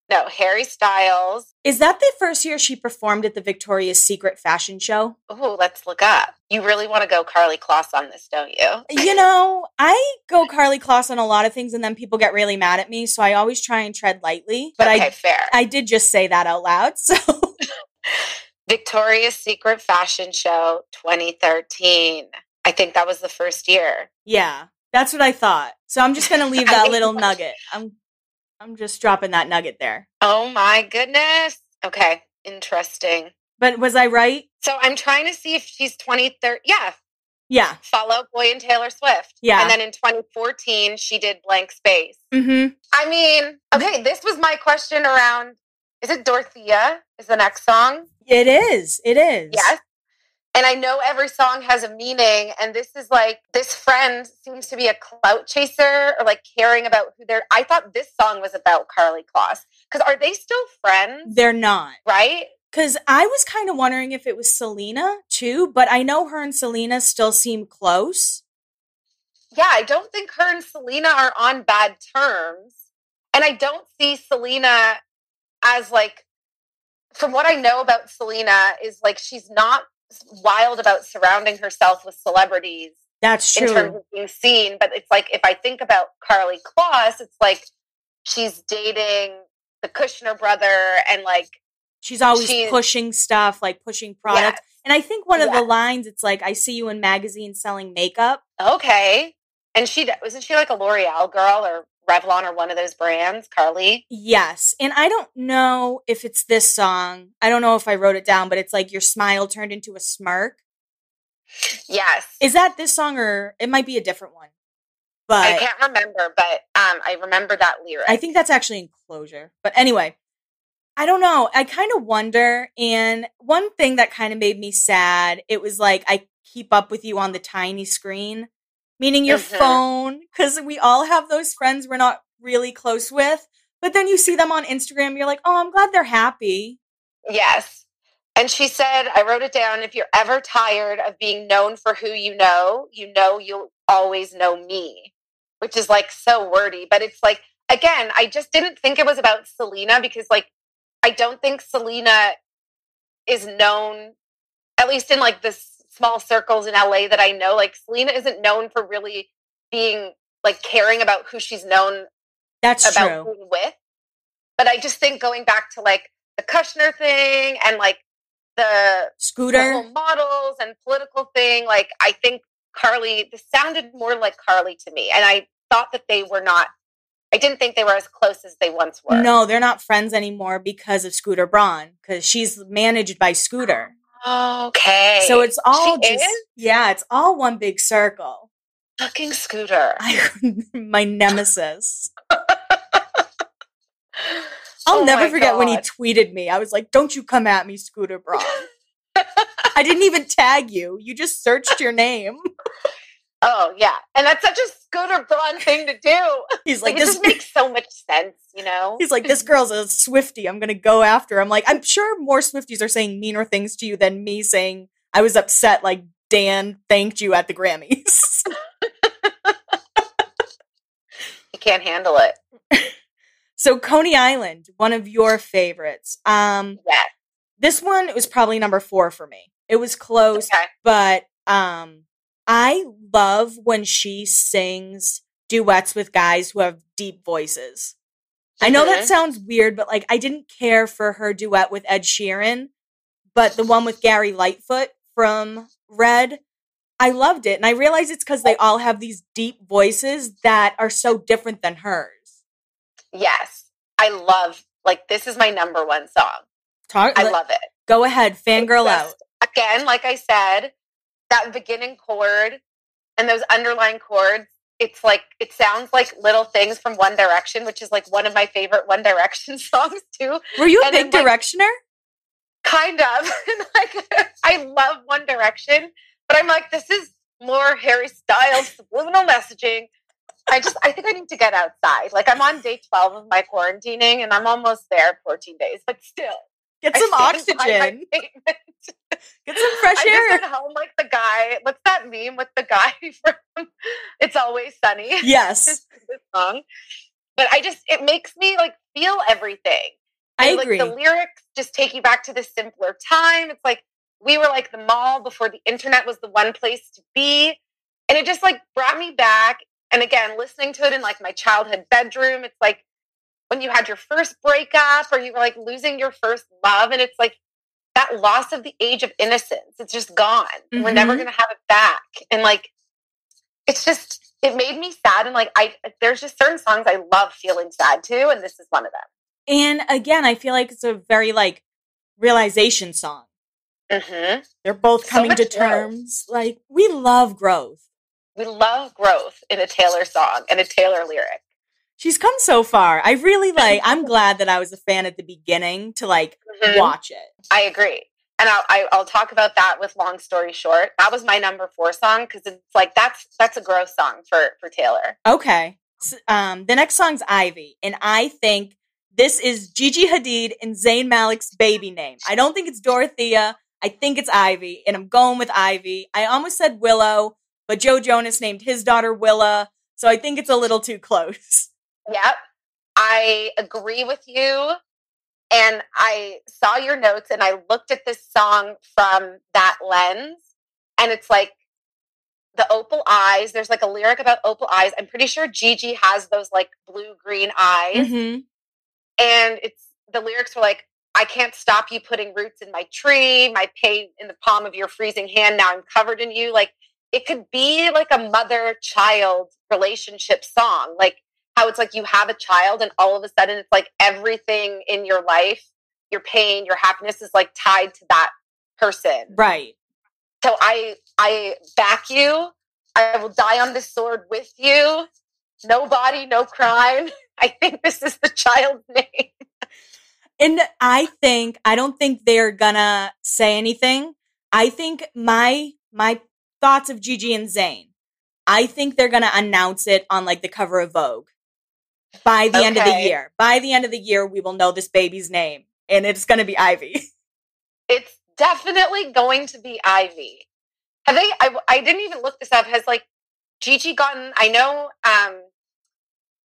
no, Harry Styles. Is that the first year she performed at the Victoria's Secret fashion show? Oh, let's look up. You really want to go Karlie Kloss on this, don't you? You know, I go Karlie Kloss on a lot of things, and then people get really mad at me, so I always try and tread lightly. But okay, I fair. I did just say that out loud, so Victoria's Secret fashion show 2013. I think that was the first year. Yeah, that's what I thought. So I'm just gonna leave that little nugget. I'm I'm just dropping that nugget there. Oh my goodness. Okay, interesting. But was I right? So I'm trying to see if she's 23rd. Yeah, Yeah. Fall Out Boy and Taylor Swift. Yeah. And then in 2014, she did Blank Space. Mm-hmm. I mean, okay, this was my question around is it Dorothea? Is the next song? It is. It is. Yes. And I know every song has a meaning, and this is like this friend seems to be a clout chaser or like caring about who they're. I thought this song was about Karlie Kloss because are they still friends? They're not. Right? Because I was kind of wondering if it was Selena too, but I know her and Selena still seem close. Yeah, I don't think her and Selena are on bad terms. And I don't see Selena as like, from what I know about Selena, is like she's not wild about surrounding herself with celebrities That's true. in terms of being seen. But it's like, if I think about Karlie Kloss, it's like she's dating the Kushner brother and like, She's always she's- pushing stuff, like pushing products. yes, And I think one of the lines, it's like, I see you in magazines selling makeup. okay. And she wasn't she like a L'Oreal girl or Revlon or one of those brands, Karlie? Yes. And I don't know if it's this song. I don't know if I wrote it down, but it's like your smile turned into a smirk. Yes. Is that this song or it might be a different one? But I can't remember, but um, I remember that lyric. I think that's actually in closure. But anyway, I don't know. I kind of wonder. And one thing that kind of made me sad, it was like I keep up with you on the tiny screen, meaning your Mhm. phone, because we all have those friends we're not really close with. But then you see them on Instagram, you're like, oh, I'm glad they're happy. yes. And she said, I wrote it down. If you're ever tired of being known for who you know, you know you'll always know me, which is like so wordy. But it's like, again, I just didn't think it was about Selena because, like, I don't think Selena is known, at least in like the small circles in LA that I know. Like, Selena isn't known for really being like caring about who she's known That's about true. with. But I just think going back to like the Kushner thing and like the, the Scooter. whole models and political thing, like I think Karlie, this sounded more like Karlie to me. And I thought that they were not, I didn't think they were as close as they once were. No, they're not friends anymore because of Scooter Braun because she's managed by Scooter. Okay. So it's all She just is? yeah, it's all one big circle. fucking Scooter. I, my nemesis. I'll Oh never forget when he tweeted me. I was like, "Don't you come at me, Scooter Braun." I didn't even tag you. You just searched your name. Oh yeah, and that's such a Scooter Braun thing to do. He's Like, like, "This." makes so much sense, you know. He's like, "This girl's a Swifty. I'm gonna go after." her." I'm like, "I'm sure more Swifties are saying meaner things to you than me saying I was upset." Like Dan thanked you at the Grammys. You can't handle it. so Coney Island, one of your favorites. Um, Yeah. this one was probably number four for me. It was close, Okay. but um, I love when she sings duets with guys who have deep voices. I know that sounds weird, but like I didn't care for her duet with Ed Sheeran, but the one with Gary Lightbody from Red, I loved it. And I realize it's because they all have these deep voices that are so different than hers. Yes, I love. Like this is my number one song. Talk, I love it. Go ahead, fangirl out. Again, like I said, that beginning chord and those underlying chords. It's like it sounds like little things from One Direction, which is like one of my favorite One Direction songs too. Were you a and big like- directioner? kind of like i love one direction but i'm like this is more harry styles subliminal messaging i just i think i need to get outside like i'm on day 12 of my quarantining and i'm almost there 14 days but still Get some stand by my oxygen. Get some fresh I air. just went home like the guy what's that meme with the guy from it's always sunny Yes, this, this song but i just it makes me like feel everything I and, agree. Like the lyrics just take you back to the simpler time. It's like we were like the mall before the internet was the one place to be. And it just like brought me back. And again, listening to it in like my childhood bedroom, it's like when you had your first breakup or you were like losing your first love. And it's like that loss of the age of innocence. It's just gone. We're never Mhm. going to have it back. And like, it's just, it made me sad. And like, I, there's just certain songs I love feeling sad to. And this is one of them. and again, I feel like it's a very like realization song. Mm-hmm. They're both So coming to much growth. terms. Like we love growth. We love growth in a Taylor song and a Taylor lyric. She's come so far. I really like. I'm glad that I was a fan at the beginning to like Mhm. watch it. I agree. And I'll, I, I'll talk about that with long story short. That was my number four song because it's like that's that's a gross song for for Taylor. Okay. S- um, the next song's Ivy, and I think this is Gigi Hadid and Zayn Malik's baby name. I don't think it's Dorothea. I think it's Ivy, and I'm going with Ivy. I almost said Willow, but Joe Jonas named his daughter Willa, so I think it's a little too close. Yep, I agree with you. And I saw your notes and I looked at this song from that lens, and it's like the opal eyes. There's like a lyric about opal eyes. I'm pretty sure Gigi has those like blue green eyes. hmm and it's the lyrics were like i can't stop you putting roots in my tree my pain in the palm of your freezing hand now i'm covered in you like it could be like a mother child relationship song like how it's like you have a child and all of a sudden it's like everything in your life your pain your happiness is like tied to that person Right. so i i back you i will die on this sword with you no body no crime i think this is the child's name And I think I don't think they're gonna say anything. I think my my thoughts of Gigi and Zayn. I think they're gonna announce it on like the cover of Vogue by the end of the year. By the end of the year, we will know this baby's name, and it's gonna be Ivy. it's definitely going to be Ivy. Have they? I, I didn't even look this up. Has like Gigi gotten? I know um,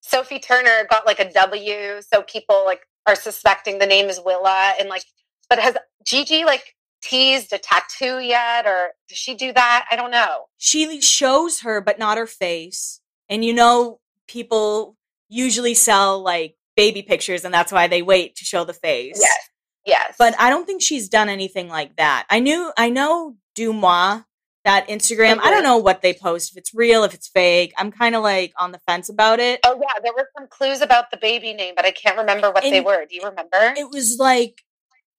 Sophie Turner got like a W, so people like are suspecting the name is Willa, and like, but has Gigi like teased a tattoo yet, or does she do that? I don't know. She shows her, but not her face. And you know, people usually sell like baby pictures, and that's why they wait to show the face. Yes, yes. But I don't think she's done anything like that. I knew, I know DeuxMoi that Instagram. I don't know what they post, if it's real, if it's fake. I'm kind of like on the fence about it. Oh yeah, there were some clues about the baby name, but I can't remember what And they were. Do you remember? It was like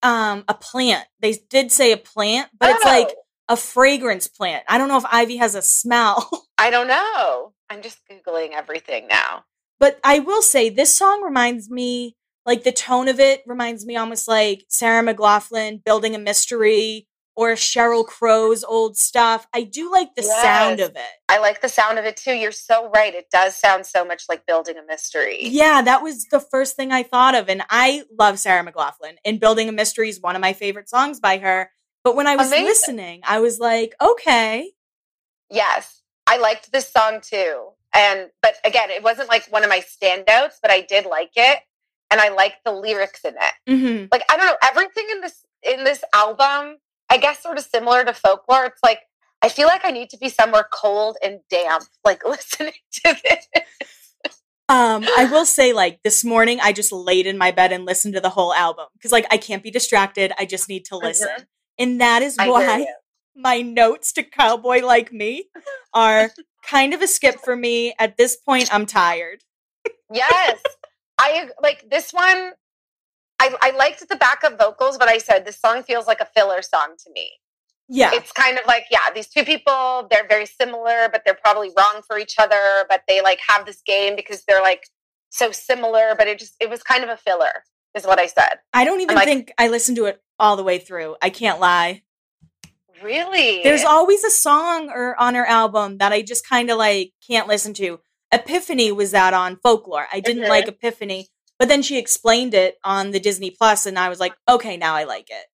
um a plant. They did say a plant, but it's like Oh, a fragrance plant. I don't know if ivy has a smell. I don't know. I'm just googling everything now. But I will say this song reminds me like the tone of it reminds me almost like Sarah McLachlan building a mystery or Sheryl Crow's old stuff. I do like the sound of it. I like the sound of it too. You're so right. It does sound so much like building a mystery. Yeah, that was the first thing I thought of. And I love Sarah McLachlan. And Building a Mystery is one of my favorite songs by her. But when I was Amazing. listening, I was like, okay. Yes, I liked this song too. And but again, it wasn't like one of my standouts, but I did like it, and I liked the lyrics in it. hmm Like I don't know, everything in this in this album, I guess, sort of similar to folklore. It's like I feel like I need to be somewhere cold and damp, like listening to this. Um, I will say, like, this morning, I just laid in my bed and listened to the whole album because, like, I can't be distracted. I just need to listen. Mhm. And that is why my notes to Cowboy Like Me are kind of a skip for me. At this point, I'm tired. Yes. I like this one. I, I liked the backup vocals, but I said this song feels like a filler song to me. Yeah. It's kind of like, yeah, these two people, they're very similar, but they're probably wrong for each other, but they like have this game because they're like so similar, but it just, it was kind of a filler, is what I said. I don't even like- think I listened to it all the way through. I can't lie. Really? There's always a song or on her album that I just kind of like can't listen to. Epiphany was that on folklore. I didn't Mhm. like Epiphany, but then she explained it on the Disney Plus, and I was like, okay, now I like it.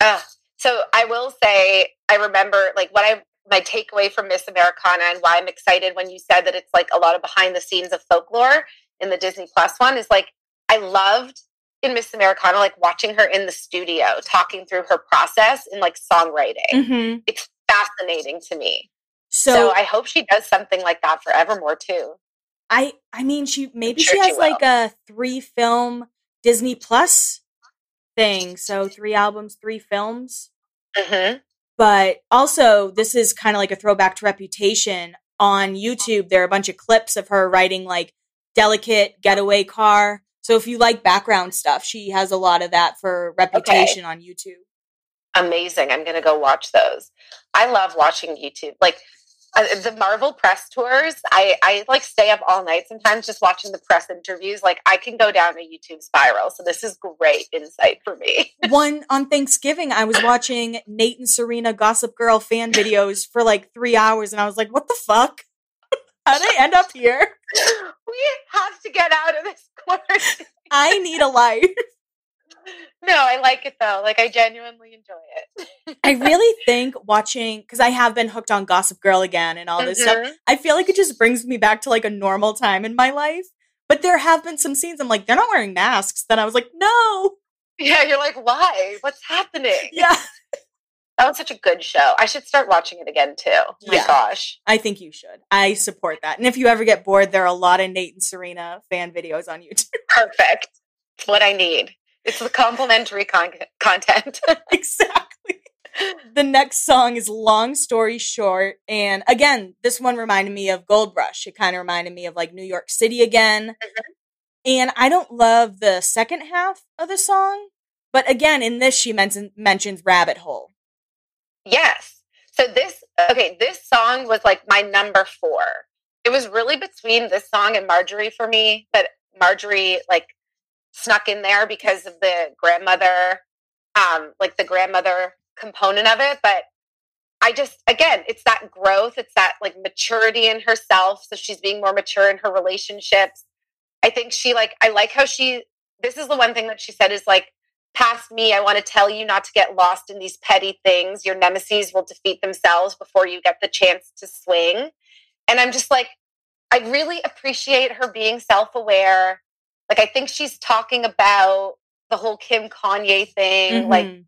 Ugh. So I will say, I remember like what I my takeaway from Miss Americana and why I'm excited when you said that it's like a lot of behind the scenes of folklore in the Disney Plus one is like I loved in Miss Americana like watching her in the studio talking through her process in like songwriting. Mm-hmm. It's fascinating to me. So, So, I hope she does something like that for Evermore too. I, I mean, she maybe sure she she has like a three film Disney Plus thing. So three albums, three films. Mm-hmm. but also this is kind of like a throwback to reputation on youtube there are a bunch of clips of her writing like delicate getaway car so if you like background stuff she has a lot of that for reputation on youtube amazing. I'm going to go watch those. I love watching YouTube. Like uh, the Marvel press tours, I, I like stay up all night sometimes just watching the press interviews. Like I can go down a YouTube spiral. So this is great insight for me. one on thanksgiving i was watching nate and serena gossip girl fan videos for like three hours and i was like what the fuck how did i end up here we have to get out of this quarantine. i need a life No, I like it though. Like I genuinely enjoy it. i really think watching because i have been hooked on gossip girl again and all this stuff Mhm. I feel like it just brings me back to like a normal time in my life. But there have been some scenes I'm like, they're not wearing masks. Then I was like, no. Yeah, you're like, why? What's happening? Yeah. That was such a good show. I should start watching it again too. My gosh. I think you should. I support that. And if you ever get bored, there are a lot of Nate and Serena fan videos on YouTube. Perfect. It's what I need. It's the complimentary con- content. exactly. The next song is Long Story Short. And again, this one reminded me of Gold Rush. It kind of reminded me of like New York City again. Mm-hmm. And I don't love the second half of the song. But again, in this, she mentions mentions Rabbit Hole. Yes. So this okay, this song was like my number 4. It was really between this song and Marjorie for me, but Marjorie like snuck in there because of the grandmother um like the grandmother component of it, but I just again, it's that growth, it's that like maturity in herself, so she's being more mature in her relationships. I think she like I like how she this is the one thing that she said is like past me, I want to tell you not to get lost in these petty things. Your nemesis will defeat themselves before you get the chance to swing. And I'm just like, I really appreciate her being self aware. Like, I think she's talking about the whole Kim Kanye thing. Mm-hmm. Like,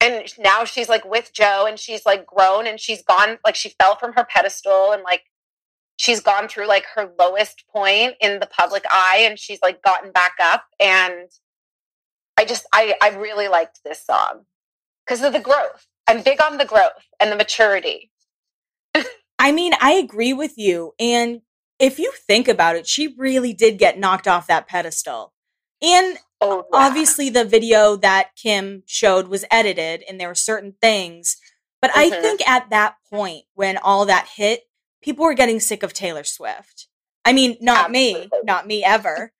and now she's like with Joe and she's like grown and she's gone, like, she fell from her pedestal and like, she's gone through like her lowest point in the public eye and she's like gotten back up and i just i i really liked this song because of the growth i'm big on the growth and the maturity i mean i agree with you and if you think about it she really did get knocked off that pedestal and oh, yeah. obviously the video that kim showed was edited and there were certain things but mm-hmm. i think at that point when all that hit people were getting sick of Taylor Swift. I mean, not Absolutely. me, not me ever.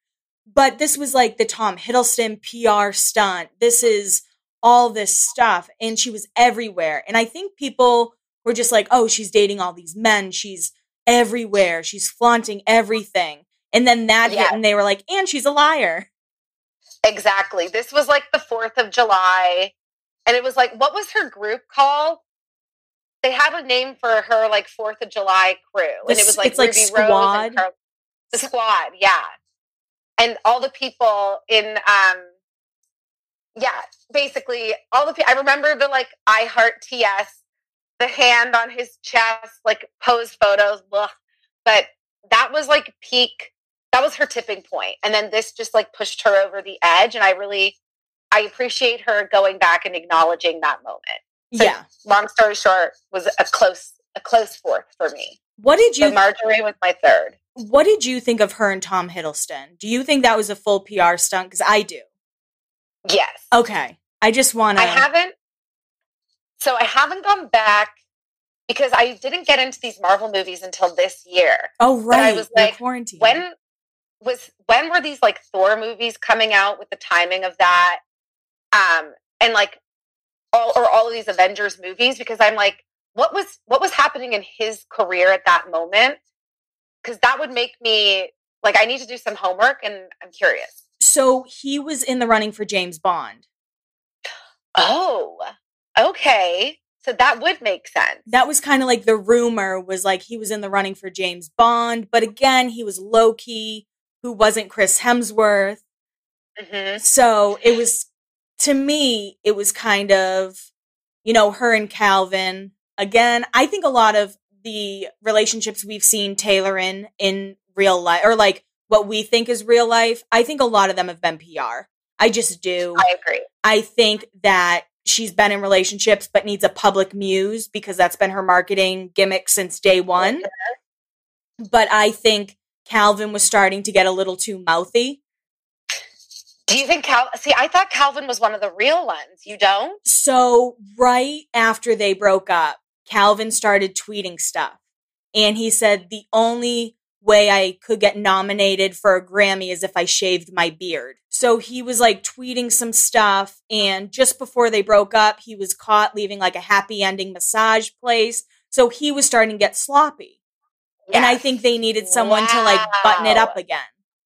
But this was like the Tom Hiddleston PR stunt. This is all this stuff. And she was everywhere. And I think people were just like, oh, she's dating all these men. She's everywhere. She's flaunting everything. And then that yeah. hit, and they were like, and she's a liar. Exactly. This was like the 4th of July. And it was like, what was her group called? they had a name for her like Fourth of July crew, the, and it was like Ruby like Rose and the squad, yeah, and all the people in um, yeah, basically all the people. I remember the like I Heart TS, the hand on his chest, like pose photos, ugh. but that was like peak. That was her tipping point, and then this just like pushed her over the edge, and I really. I appreciate her going back and acknowledging that moment. So yeah. Long story short, was a close a close fourth for me. What did you? So Marjorie was my third. What did you think of her and Tom Hiddleston? Do you think that was a full PR stunt? Because I do. Yes. Okay. I just want to. I haven't. So I haven't gone back because I didn't get into these Marvel movies until this year. Oh right. But I was like, quarantine. When was when were these like Thor movies coming out with the timing of that? Um, and like all or all of these Avengers movies because I'm like, what was what was happening in his career at that moment? Because that would make me like I need to do some homework and I'm curious. So he was in the running for James Bond. Oh, okay. So that would make sense. That was kind of like the rumor was like he was in the running for James Bond, but again, he was Loki, who wasn't Chris Hemsworth. Mm-hmm. So it was to me, it was kind of, you know, her and Calvin. Again, I think a lot of the relationships we've seen Taylor in in real life, or like what we think is real life, I think a lot of them have been PR. I just do. I agree. I think that she's been in relationships but needs a public muse because that's been her marketing gimmick since day one. But I think Calvin was starting to get a little too mouthy. Do you think Cal? See, I thought Calvin was one of the real ones. You don't? So, right after they broke up, Calvin started tweeting stuff. And he said, the only way I could get nominated for a Grammy is if I shaved my beard. So he was like tweeting some stuff. And just before they broke up, he was caught leaving like a happy ending massage place. So he was starting to get sloppy. Yes. And I think they needed someone wow. to like button it up again.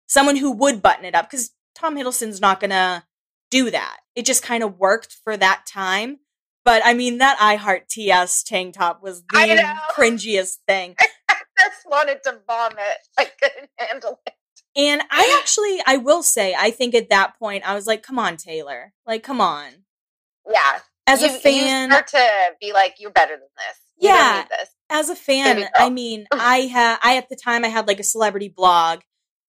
Someone who would button it up. Because Tom Hiddleston's not gonna do that. It just kind of worked for that time. But I mean, that I Heart TS tank top was the cringiest thing. I just wanted to vomit. I couldn't handle it. And I actually, I will say, I think at that point, I was like, come on, Taylor. Like, come on. Yeah. As you, a fan. You to be like, you're better than this. You yeah. This. As a fan, I mean, I had, I at the time, I had like a celebrity blog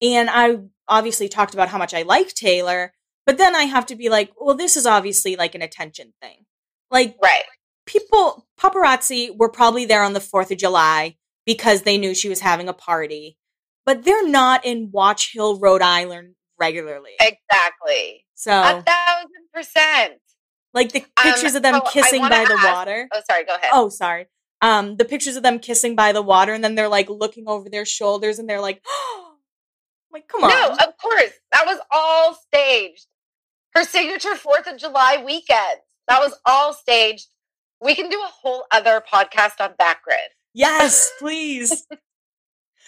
and I obviously talked about how much I like Taylor, but then I have to be like, well, this is obviously like an attention thing. Like, right. people, paparazzi were probably there on the 4th of July because they knew she was having a party, but they're not in Watch Hill, Rhode Island regularly. Exactly. So, a thousand percent. Like the um, pictures um, of them so kissing by the ask, water. Oh, sorry, go ahead. Oh, sorry. Um, the pictures of them kissing by the water, and then they're like looking over their shoulders, and they're like, oh, like, come on. No, of course. That was all staged. Her signature Fourth of July weekend. That was all staged. We can do a whole other podcast on Backgrid. Yes, please.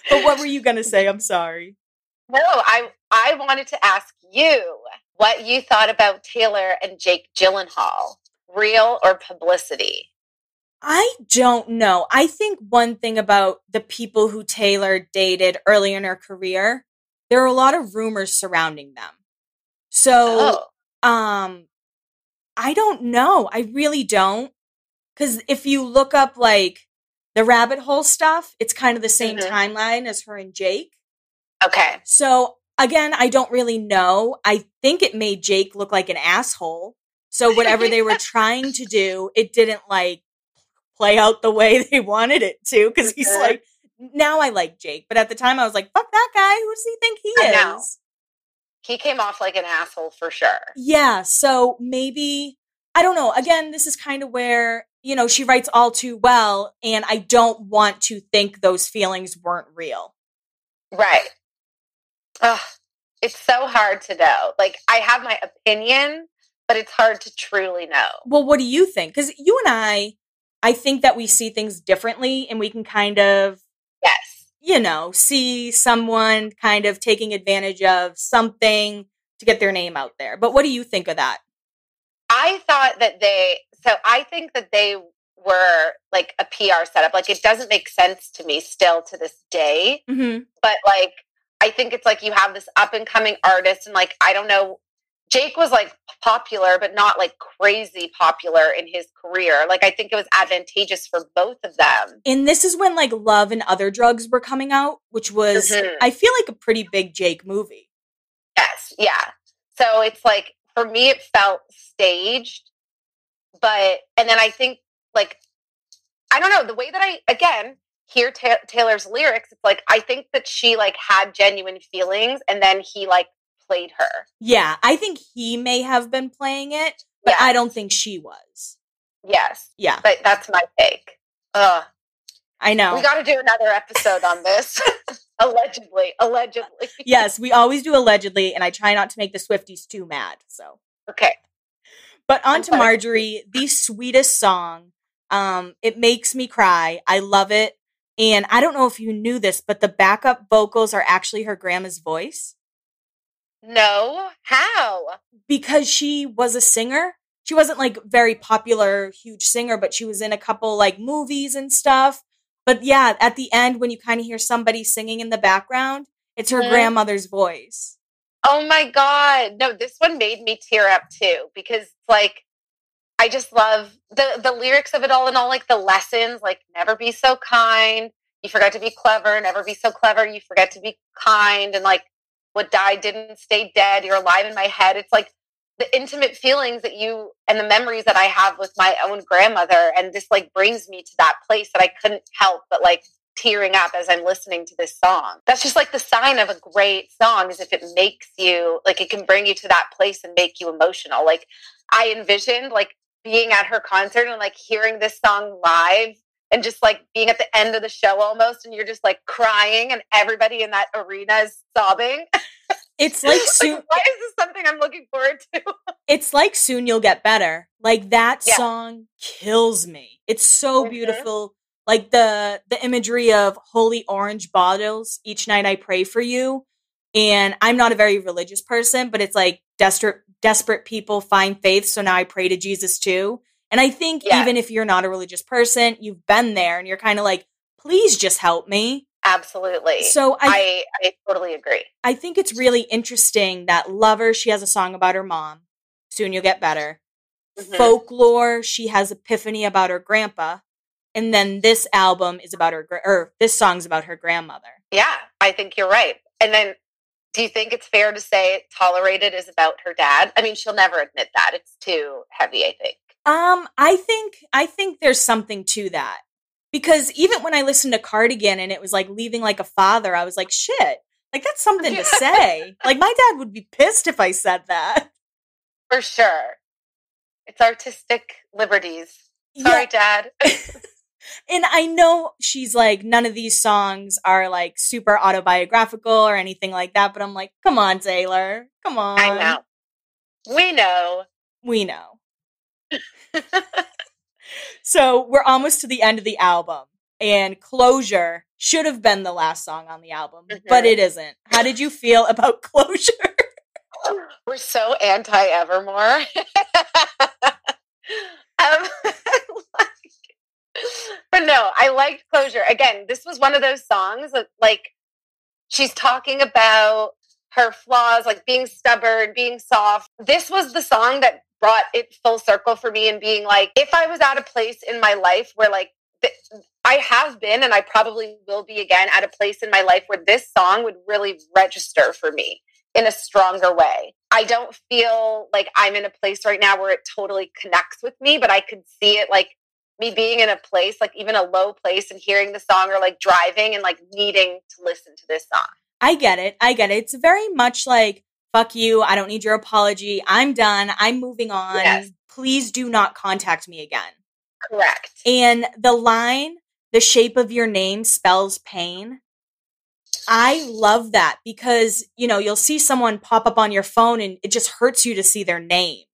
but what were you gonna say? I'm sorry. No, I I wanted to ask you what you thought about Taylor and Jake Gyllenhaal, real or publicity. I don't know. I think one thing about the people who Taylor dated early in her career, there are a lot of rumors surrounding them. So, oh. um, I don't know. I really don't. Because if you look up like the rabbit hole stuff, it's kind of the same mm-hmm. timeline as her and Jake. Okay. So again, I don't really know. I think it made Jake look like an asshole. So whatever they were trying to do, it didn't like play out the way they wanted it to. Cause he's mm-hmm. like, now I like Jake. But at the time I was like, fuck that guy. Who does he think he is? He came off like an asshole for sure. Yeah. So maybe, I don't know. Again, this is kind of where, you know, she writes all too well. And I don't want to think those feelings weren't real. Right. Ugh, it's so hard to know. Like, I have my opinion, but it's hard to truly know. Well, what do you think? Because you and I, I think that we see things differently and we can kind of, yes, you know, see someone kind of taking advantage of something to get their name out there. But what do you think of that? I thought that they, so I think that they were like a PR setup. Like, it doesn't make sense to me still to this day. Mm-hmm. But like, I think it's like you have this up and coming artist, and like, I don't know, Jake was like popular, but not like crazy popular in his career. Like, I think it was advantageous for both of them. And this is when like Love and Other Drugs were coming out, which was, mm-hmm. I feel like a pretty big Jake movie. Yes. Yeah. So it's like, for me, it felt staged. But, and then I think like, I don't know, the way that I, again, hear ta- Taylor's lyrics, it's like I think that she like had genuine feelings, and then he like played her. Yeah, I think he may have been playing it, but yeah. I don't think she was. Yes. Yeah. But that's my take. Ugh. I know. We got to do another episode on this. allegedly. Allegedly. yes, we always do allegedly, and I try not to make the Swifties too mad. So. Okay. But on I'm to Marjorie, the sweetest song. Um, it makes me cry. I love it. And I don't know if you knew this, but the backup vocals are actually her grandma's voice. No. How? Because she was a singer. She wasn't like very popular, huge singer, but she was in a couple like movies and stuff. But yeah, at the end, when you kind of hear somebody singing in the background, it's her mm-hmm. grandmother's voice. Oh my God. No, this one made me tear up too because like I just love the the lyrics of it all and all like the lessons like never be so kind you forgot to be clever never be so clever you forget to be kind and like what died didn't stay dead you're alive in my head it's like the intimate feelings that you and the memories that I have with my own grandmother and this like brings me to that place that I couldn't help but like tearing up as I'm listening to this song. That's just like the sign of a great song is if it makes you like it can bring you to that place and make you emotional. Like I envisioned like being at her concert and like hearing this song live and just like being at the end of the show almost and you're just like crying and everybody in that arena is sobbing. It's like soon like, why is this something I'm looking forward to? it's like soon you'll get better. Like that yeah. song kills me. It's so mm-hmm. beautiful. Like the the imagery of holy orange bottles each night I pray for you. And I'm not a very religious person, but it's like desperate desperate people find faith. So now I pray to Jesus too. And I think yeah. even if you're not a religious person, you've been there and you're kind of like, please just help me. Absolutely. So I, I, I totally agree. I think it's really interesting that Lover, she has a song about her mom. Soon you'll get better. Mm-hmm. Folklore, she has Epiphany about her grandpa. And then this album is about her, or this song's about her grandmother. Yeah, I think you're right. And then do you think it's fair to say Tolerate It is about her dad? I mean, she'll never admit that. It's too heavy, I think. Um, I think I think there's something to that. Because even when I listened to Cardigan and it was like leaving like a father, I was like, shit. Like that's something to say. like my dad would be pissed if I said that. For sure. It's artistic liberties. Sorry, yeah. dad. and I know she's like, none of these songs are like super autobiographical or anything like that, but I'm like, come on, Taylor. Come on. I know. We know. We know. so we're almost to the end of the album. And Closure should have been the last song on the album, mm-hmm. but it isn't. How did you feel about Closure? We're so anti Evermore. um, but no, I liked Closure. Again, this was one of those songs that, like, she's talking about her flaws, like being stubborn, being soft. This was the song that brought it full circle for me and being like, if I was at a place in my life where, like, I have been and I probably will be again at a place in my life where this song would really register for me in a stronger way. I don't feel like I'm in a place right now where it totally connects with me, but I could see it like me being in a place, like even a low place and hearing the song or like driving and like needing to listen to this song. I get it. I get it. It's very much like, fuck you. I don't need your apology. I'm done. I'm moving on. Yes. Please do not contact me again. Correct. And the line, the shape of your name spells pain. I love that because, you know, you'll see someone pop up on your phone and it just hurts you to see their name.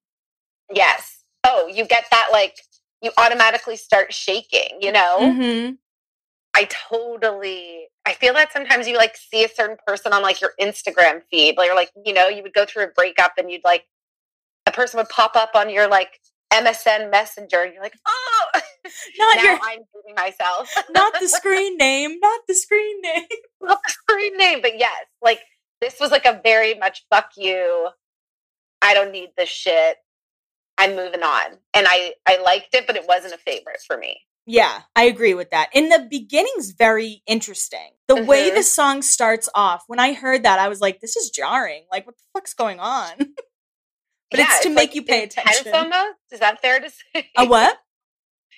Yes. Oh, you get that like you automatically start shaking, you know? Mm-hmm. I totally I feel that sometimes you like see a certain person on like your Instagram feed. Like you're like, you know, you would go through a breakup and you'd like a person would pop up on your like MSN Messenger, and you're like, oh, not now your, I'm doing myself. not the screen name, not the screen name, not the screen name. But yes, like this was like a very much fuck you. I don't need this shit. I'm moving on, and I I liked it, but it wasn't a favorite for me. Yeah, I agree with that. In the beginning's very interesting. The mm-hmm. way the song starts off, when I heard that, I was like, this is jarring. Like, what the fuck's going on? but yeah, it's to it's make like you pay attention. Almost is that fair to say? A what?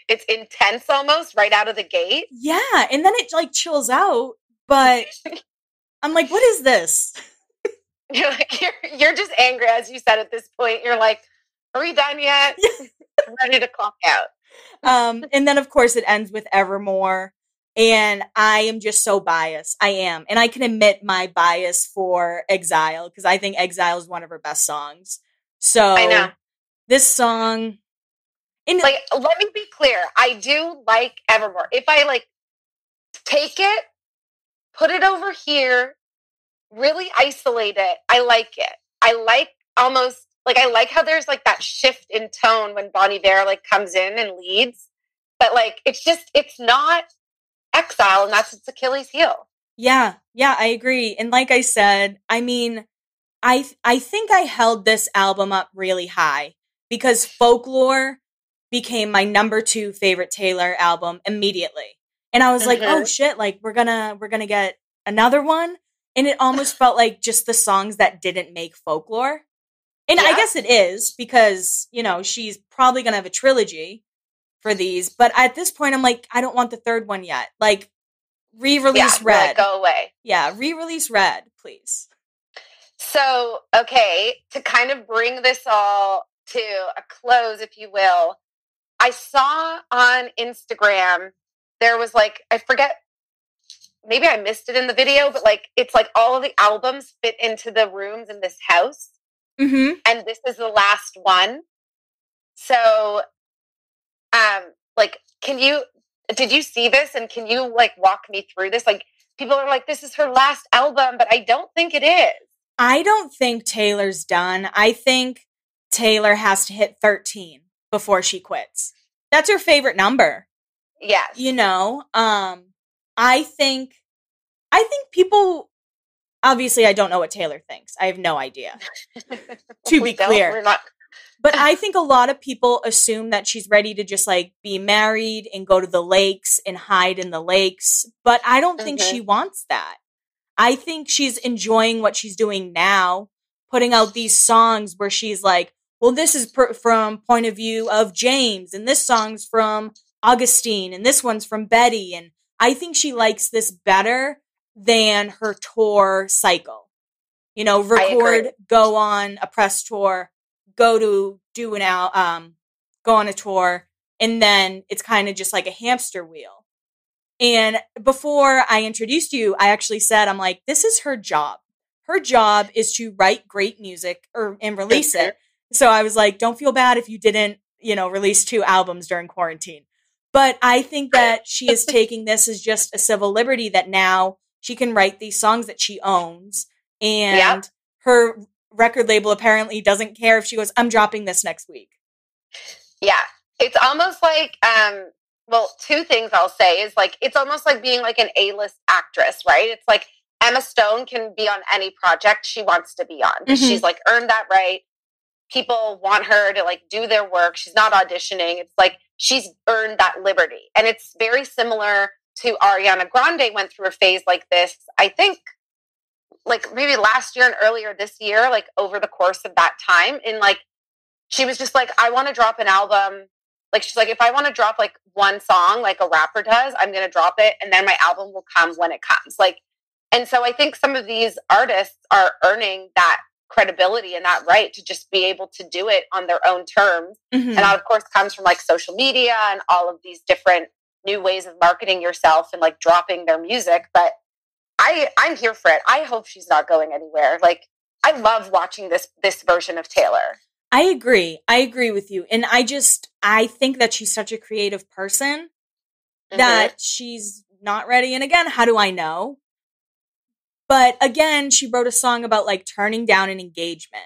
It's intense almost right out of the gate. Yeah, and then it like chills out. But I'm like, what is this? You're like you're you're just angry as you said at this point. You're like, are we done yet? I'm ready to clock out. Um, and then of course it ends with Evermore. And I am just so biased. I am. And I can admit my bias for Exile because I think Exile is one of her best songs. So I know this song. In like, let me be clear. I do like Evermore. If I like take it, put it over here, really isolate it, I like it. I like almost like I like how there's like that shift in tone when Bon Iver like comes in and leads. But like it's just it's not exile and that's its Achilles heel. Yeah, yeah, I agree. And like I said, I mean, I I think I held this album up really high because Folklore became my number 2 favorite Taylor album immediately. And I was mm-hmm. like, "Oh mm-hmm. shit, like we're to we're going to get another one." And it almost felt like just the songs that didn't make Folklore. And yeah. I guess it is because, you know, she's probably going to have a trilogy for these, but at this point I'm like I don't want the third one yet. Like re-release yeah, Red. Like, go away. Yeah, re-release Red, please. So, okay, to kind of bring this all to a close, if you will, I saw on Instagram there was like, I forget, maybe I missed it in the video, but like, it's like all of the albums fit into the rooms in this house. Mm-hmm. And this is the last one. So, um, like, can you, did you see this and can you like walk me through this? Like, people are like, this is her last album, but I don't think it is. I don't think Taylor's done. I think Taylor has to hit 13 before she quits. That's her favorite number. Yes. You know, um I think I think people obviously I don't know what Taylor thinks. I have no idea. to be clear. Not- but I think a lot of people assume that she's ready to just like be married and go to the lakes and hide in the lakes, but I don't think she wants that. I think she's enjoying what she's doing now, putting out these songs where she's like, well, this is per- from point of view of James, and this song's from Augustine, and this one's from Betty. And I think she likes this better than her tour cycle. You know, record, go on a press tour, go to do an out, um, go on a tour, and then it's kind of just like a hamster wheel. And before I introduced you, I actually said, I'm like, this is her job. Her job is to write great music or and release it. So I was like, don't feel bad if you didn't, you know, release two albums during quarantine. But I think that she is taking this as just a civil liberty that now she can write these songs that she owns. And her record label apparently doesn't care if she goes, I'm dropping this next week. Yeah. It's almost like um well, two things I'll say is like it's almost like being like an A-list actress, right? It's like Emma Stone can be on any project she wants to be on. Mm-hmm. She's like earned that right. People want her to like do their work. She's not auditioning. It's like she's earned that liberty. And it's very similar to Ariana Grande went through a phase like this. I think like maybe last year and earlier this year, like over the course of that time, in like she was just like, I want to drop an album. Like she's like, if I want to drop like one song like a rapper does, I'm gonna drop it and then my album will come when it comes. Like and so I think some of these artists are earning that credibility and that right to just be able to do it on their own terms. Mm-hmm. And that, of course, comes from like social media and all of these different new ways of marketing yourself and like dropping their music. But I, I'm here for it. I hope she's not going anywhere. Like, I love watching this this version of Taylor. I agree. I agree with you. And I just I think that she's such a creative person mm-hmm. that she's not ready. And again, how do I know? But again, she wrote a song about like turning down an engagement.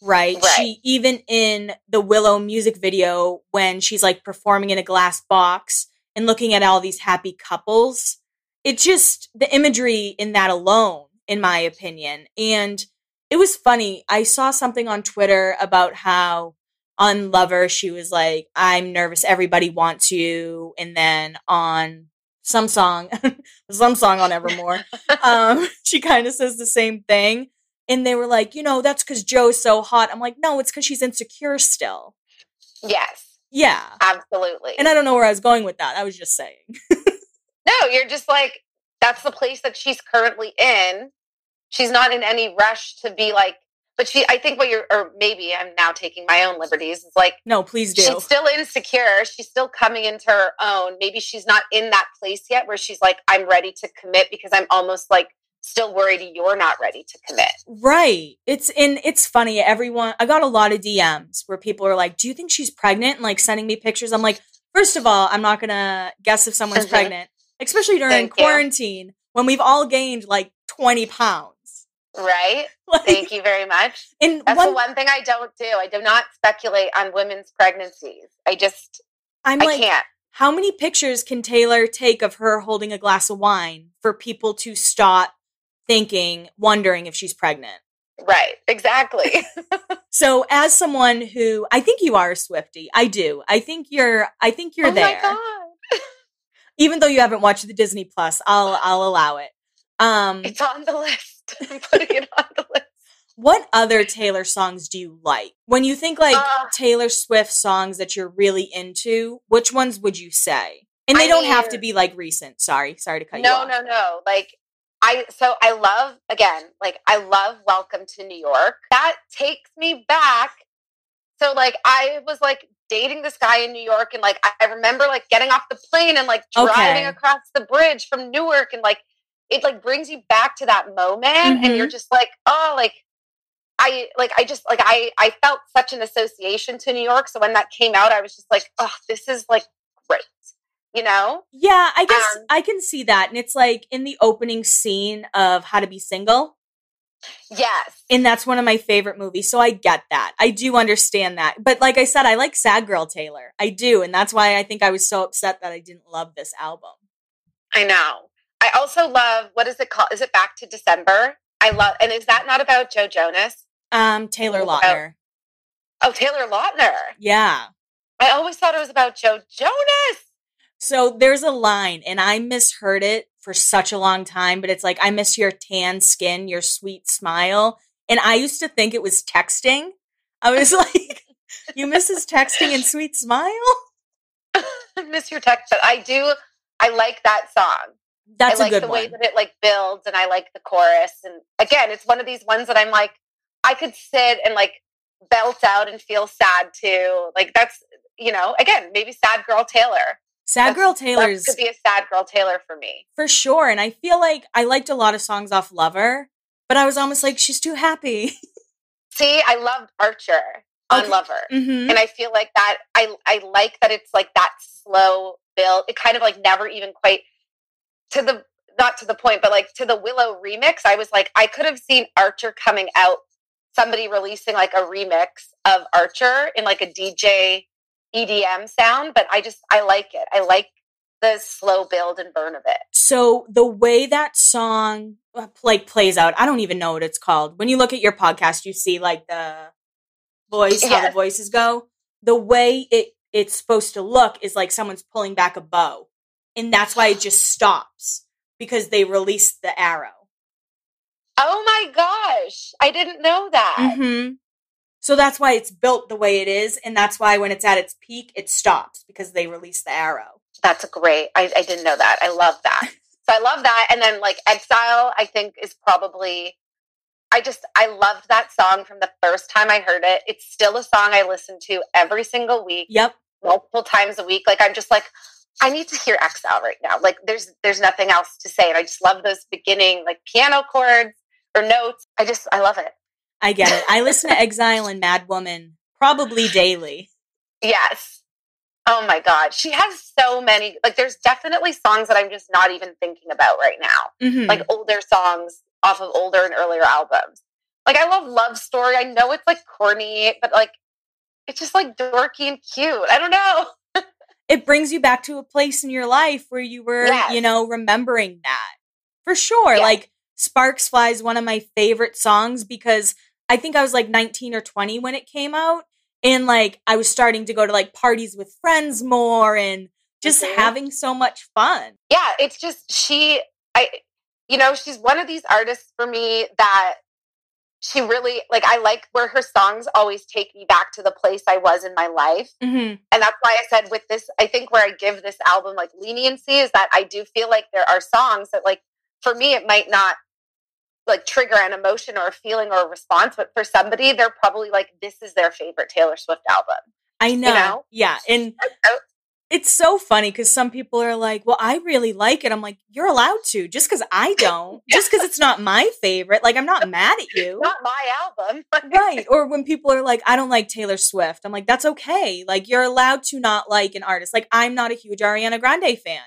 Right? right? She even in the Willow music video when she's like performing in a glass box and looking at all these happy couples, it just the imagery in that alone, in my opinion. And it was funny. I saw something on Twitter about how on Lover she was like, I'm nervous, everybody wants you. And then on some song, some song on Evermore. um, she kind of says the same thing. And they were like, you know, that's because Joe's so hot. I'm like, no, it's because she's insecure still. Yes. Yeah. Absolutely. And I don't know where I was going with that. I was just saying. no, you're just like, that's the place that she's currently in. She's not in any rush to be like but she i think what you're or maybe i'm now taking my own liberties it's like no please do she's still insecure she's still coming into her own maybe she's not in that place yet where she's like i'm ready to commit because i'm almost like still worried you're not ready to commit right it's in it's funny everyone i got a lot of dms where people are like do you think she's pregnant and like sending me pictures i'm like first of all i'm not gonna guess if someone's mm-hmm. pregnant especially during Thank quarantine you. when we've all gained like 20 pounds Right. Like, Thank you very much. And that's one, the one thing I don't do. I do not speculate on women's pregnancies. I just I'm I like, can't. How many pictures can Taylor take of her holding a glass of wine for people to stop thinking, wondering if she's pregnant? Right, exactly. so as someone who I think you are a Swifty, I do. I think you're I think you're oh there. Even though you haven't watched the Disney Plus, I'll I'll allow it. Um It's on the list. I'm putting it on the list. What other Taylor songs do you like? When you think like uh, Taylor Swift songs that you're really into, which ones would you say? And they I don't mean, have to be like recent. Sorry, sorry to cut no, you off. No, no, no. Like I so I love again, like I love Welcome to New York. That takes me back. So like I was like dating this guy in New York and like I remember like getting off the plane and like driving okay. across the bridge from Newark and like it like brings you back to that moment mm-hmm. and you're mm-hmm. just like oh like i like i just like i i felt such an association to new york so when that came out i was just like oh this is like great you know yeah i guess um, i can see that and it's like in the opening scene of how to be single yes and that's one of my favorite movies so i get that i do understand that but like i said i like sad girl taylor i do and that's why i think i was so upset that i didn't love this album i know I also love what is it called? Is it Back to December? I love, and is that not about Joe Jonas? Um, Taylor Lautner. oh, Taylor Lautner. Yeah. I always thought it was about Joe Jonas. So there's a line, and I misheard it for such a long time, but it's like, I miss your tan skin, your sweet smile. And I used to think it was texting. I was like, you miss his texting and sweet smile? I miss your text, but I do. I like that song. That's I like the one. way that it like builds and I like the chorus. And again, it's one of these ones that I'm like, I could sit and like belt out and feel sad too. Like that's, you know, again, maybe sad girl Taylor. Sad Girl Taylor's could be a sad girl Taylor for me. For sure. And I feel like I liked a lot of songs off Lover, but I was almost like, she's too happy. See, I loved Archer on okay. Lover. Mm-hmm. And I feel like that I I like that it's like that slow build. It kind of like never even quite to the not to the point, but like to the Willow remix, I was like, I could have seen Archer coming out somebody releasing like a remix of Archer in like a DJ EDM sound, but I just I like it. I like the slow build and burn of it. So the way that song uh, like plays out, I don't even know what it's called. When you look at your podcast, you see like the voice, how the voices go. The way it it's supposed to look is like someone's pulling back a bow. And that's why it just stops because they released the arrow. Oh my gosh. I didn't know that. Mm-hmm. So that's why it's built the way it is. And that's why when it's at its peak, it stops because they release the arrow. That's great. I, I didn't know that. I love that. so I love that. And then like Exile, I think is probably I just I loved that song from the first time I heard it. It's still a song I listen to every single week. Yep. Multiple times a week. Like I'm just like, I need to hear Exile right now. Like there's there's nothing else to say. And I just love those beginning like piano chords or notes. I just I love it. I get it. I listen to Exile and Mad Woman probably daily. Yes. Oh my God. She has so many. Like, there's definitely songs that I'm just not even thinking about right now. Mm-hmm. Like, older songs off of older and earlier albums. Like, I love Love Story. I know it's like corny, but like, it's just like dorky and cute. I don't know. it brings you back to a place in your life where you were, yes. you know, remembering that for sure. Yes. Like, Sparks Fly is one of my favorite songs because I think I was like 19 or 20 when it came out and like I was starting to go to like parties with friends more and just mm-hmm. having so much fun. Yeah, it's just she I you know, she's one of these artists for me that she really like I like where her songs always take me back to the place I was in my life. Mm-hmm. And that's why I said with this I think where I give this album like leniency is that I do feel like there are songs that like for me it might not like trigger an emotion or a feeling or a response, but for somebody, they're probably like, this is their favorite Taylor Swift album. I know. You know? Yeah. And it's so funny because some people are like, well, I really like it. I'm like, you're allowed to just because I don't, yeah. just because it's not my favorite. Like, I'm not mad at you. Not my album. right. Or when people are like, I don't like Taylor Swift, I'm like, that's okay. Like, you're allowed to not like an artist. Like, I'm not a huge Ariana Grande fan.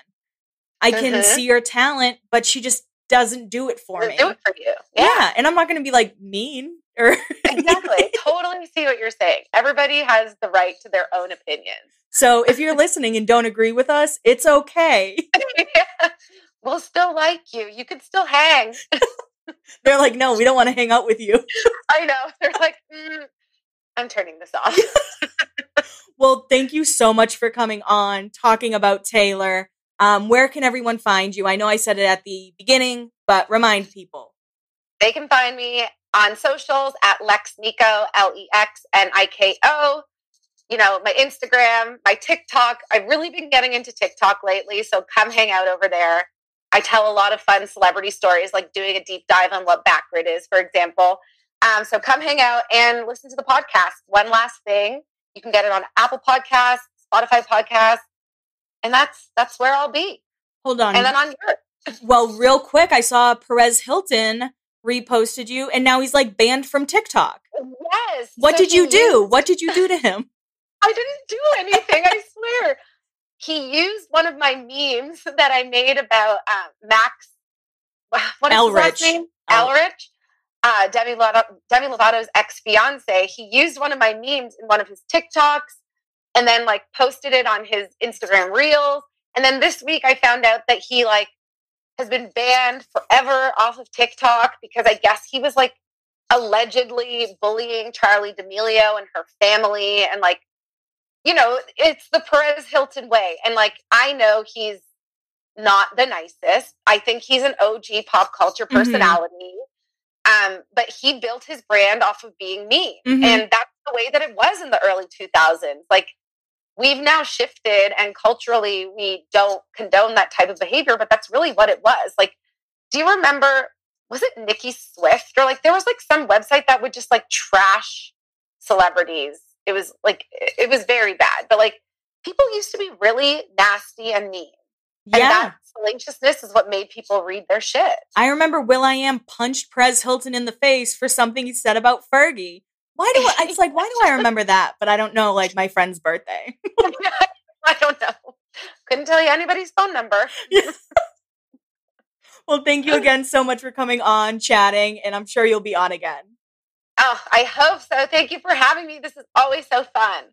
I can mm-hmm. see your talent, but she just doesn't do it for me. Do it for you. Yeah. yeah. And I'm not going to be like mean or exactly. totally see what you're saying. Everybody has the right to their own opinions. So if you're listening and don't agree with us, it's okay. yeah. We'll still like you. You could still hang. They're like, no, we don't want to hang out with you. I know. They're like, mm, I'm turning this off. well, thank you so much for coming on, talking about Taylor. Um, where can everyone find you? I know I said it at the beginning, but remind people. They can find me on socials at Lex Niko, L E X N I K O. You know, my Instagram, my TikTok. I've really been getting into TikTok lately, so come hang out over there. I tell a lot of fun celebrity stories, like doing a deep dive on what Backgrid is, for example. Um, so come hang out and listen to the podcast. One last thing, you can get it on Apple Podcasts, Spotify Podcasts, and that's that's where I'll be. Hold on, and then on your. well, real quick, I saw Perez Hilton reposted you, and now he's like banned from TikTok. Yes. What so did you do? What did you do to him? I didn't do anything. I swear. He used one of my memes that I made about uh, Max. What is Ehrich. his last name? Oh. Ehrich. Uh, Demi, Lovato, Demi Lovato's ex fiance. He used one of my memes in one of his TikToks and then like posted it on his Instagram reels. And then this week I found out that he like has been banned forever off of TikTok because I guess he was like allegedly bullying Charli D'Amelio and her family and like you know, it's the Perez Hilton way. And like I know he's not the nicest. I think he's an OG pop culture mm-hmm. personality. Mm-hmm. Um, but he built his brand off of being mean. Mm-hmm. And that's the way that it was in the early 2000s. Like we've now shifted and culturally we don't condone that type of behavior but that's really what it was like do you remember was it Nicki Swift or like there was like some website that would just like trash celebrities it was like it was very bad but like people used to be really nasty and mean yeah. And that salaciousness is what made people read their shit. I remember will.i.am punched Perez Hilton in the face for something he said about Fergie. Why do I, it's like, why do I remember that? But I don't know, like, my friend's birthday. I don't know. Couldn't tell you anybody's phone number. well, thank you again so much for coming on, chatting, and I'm sure you'll be on again. Oh, I hope so. Thank you for having me. This is always so fun.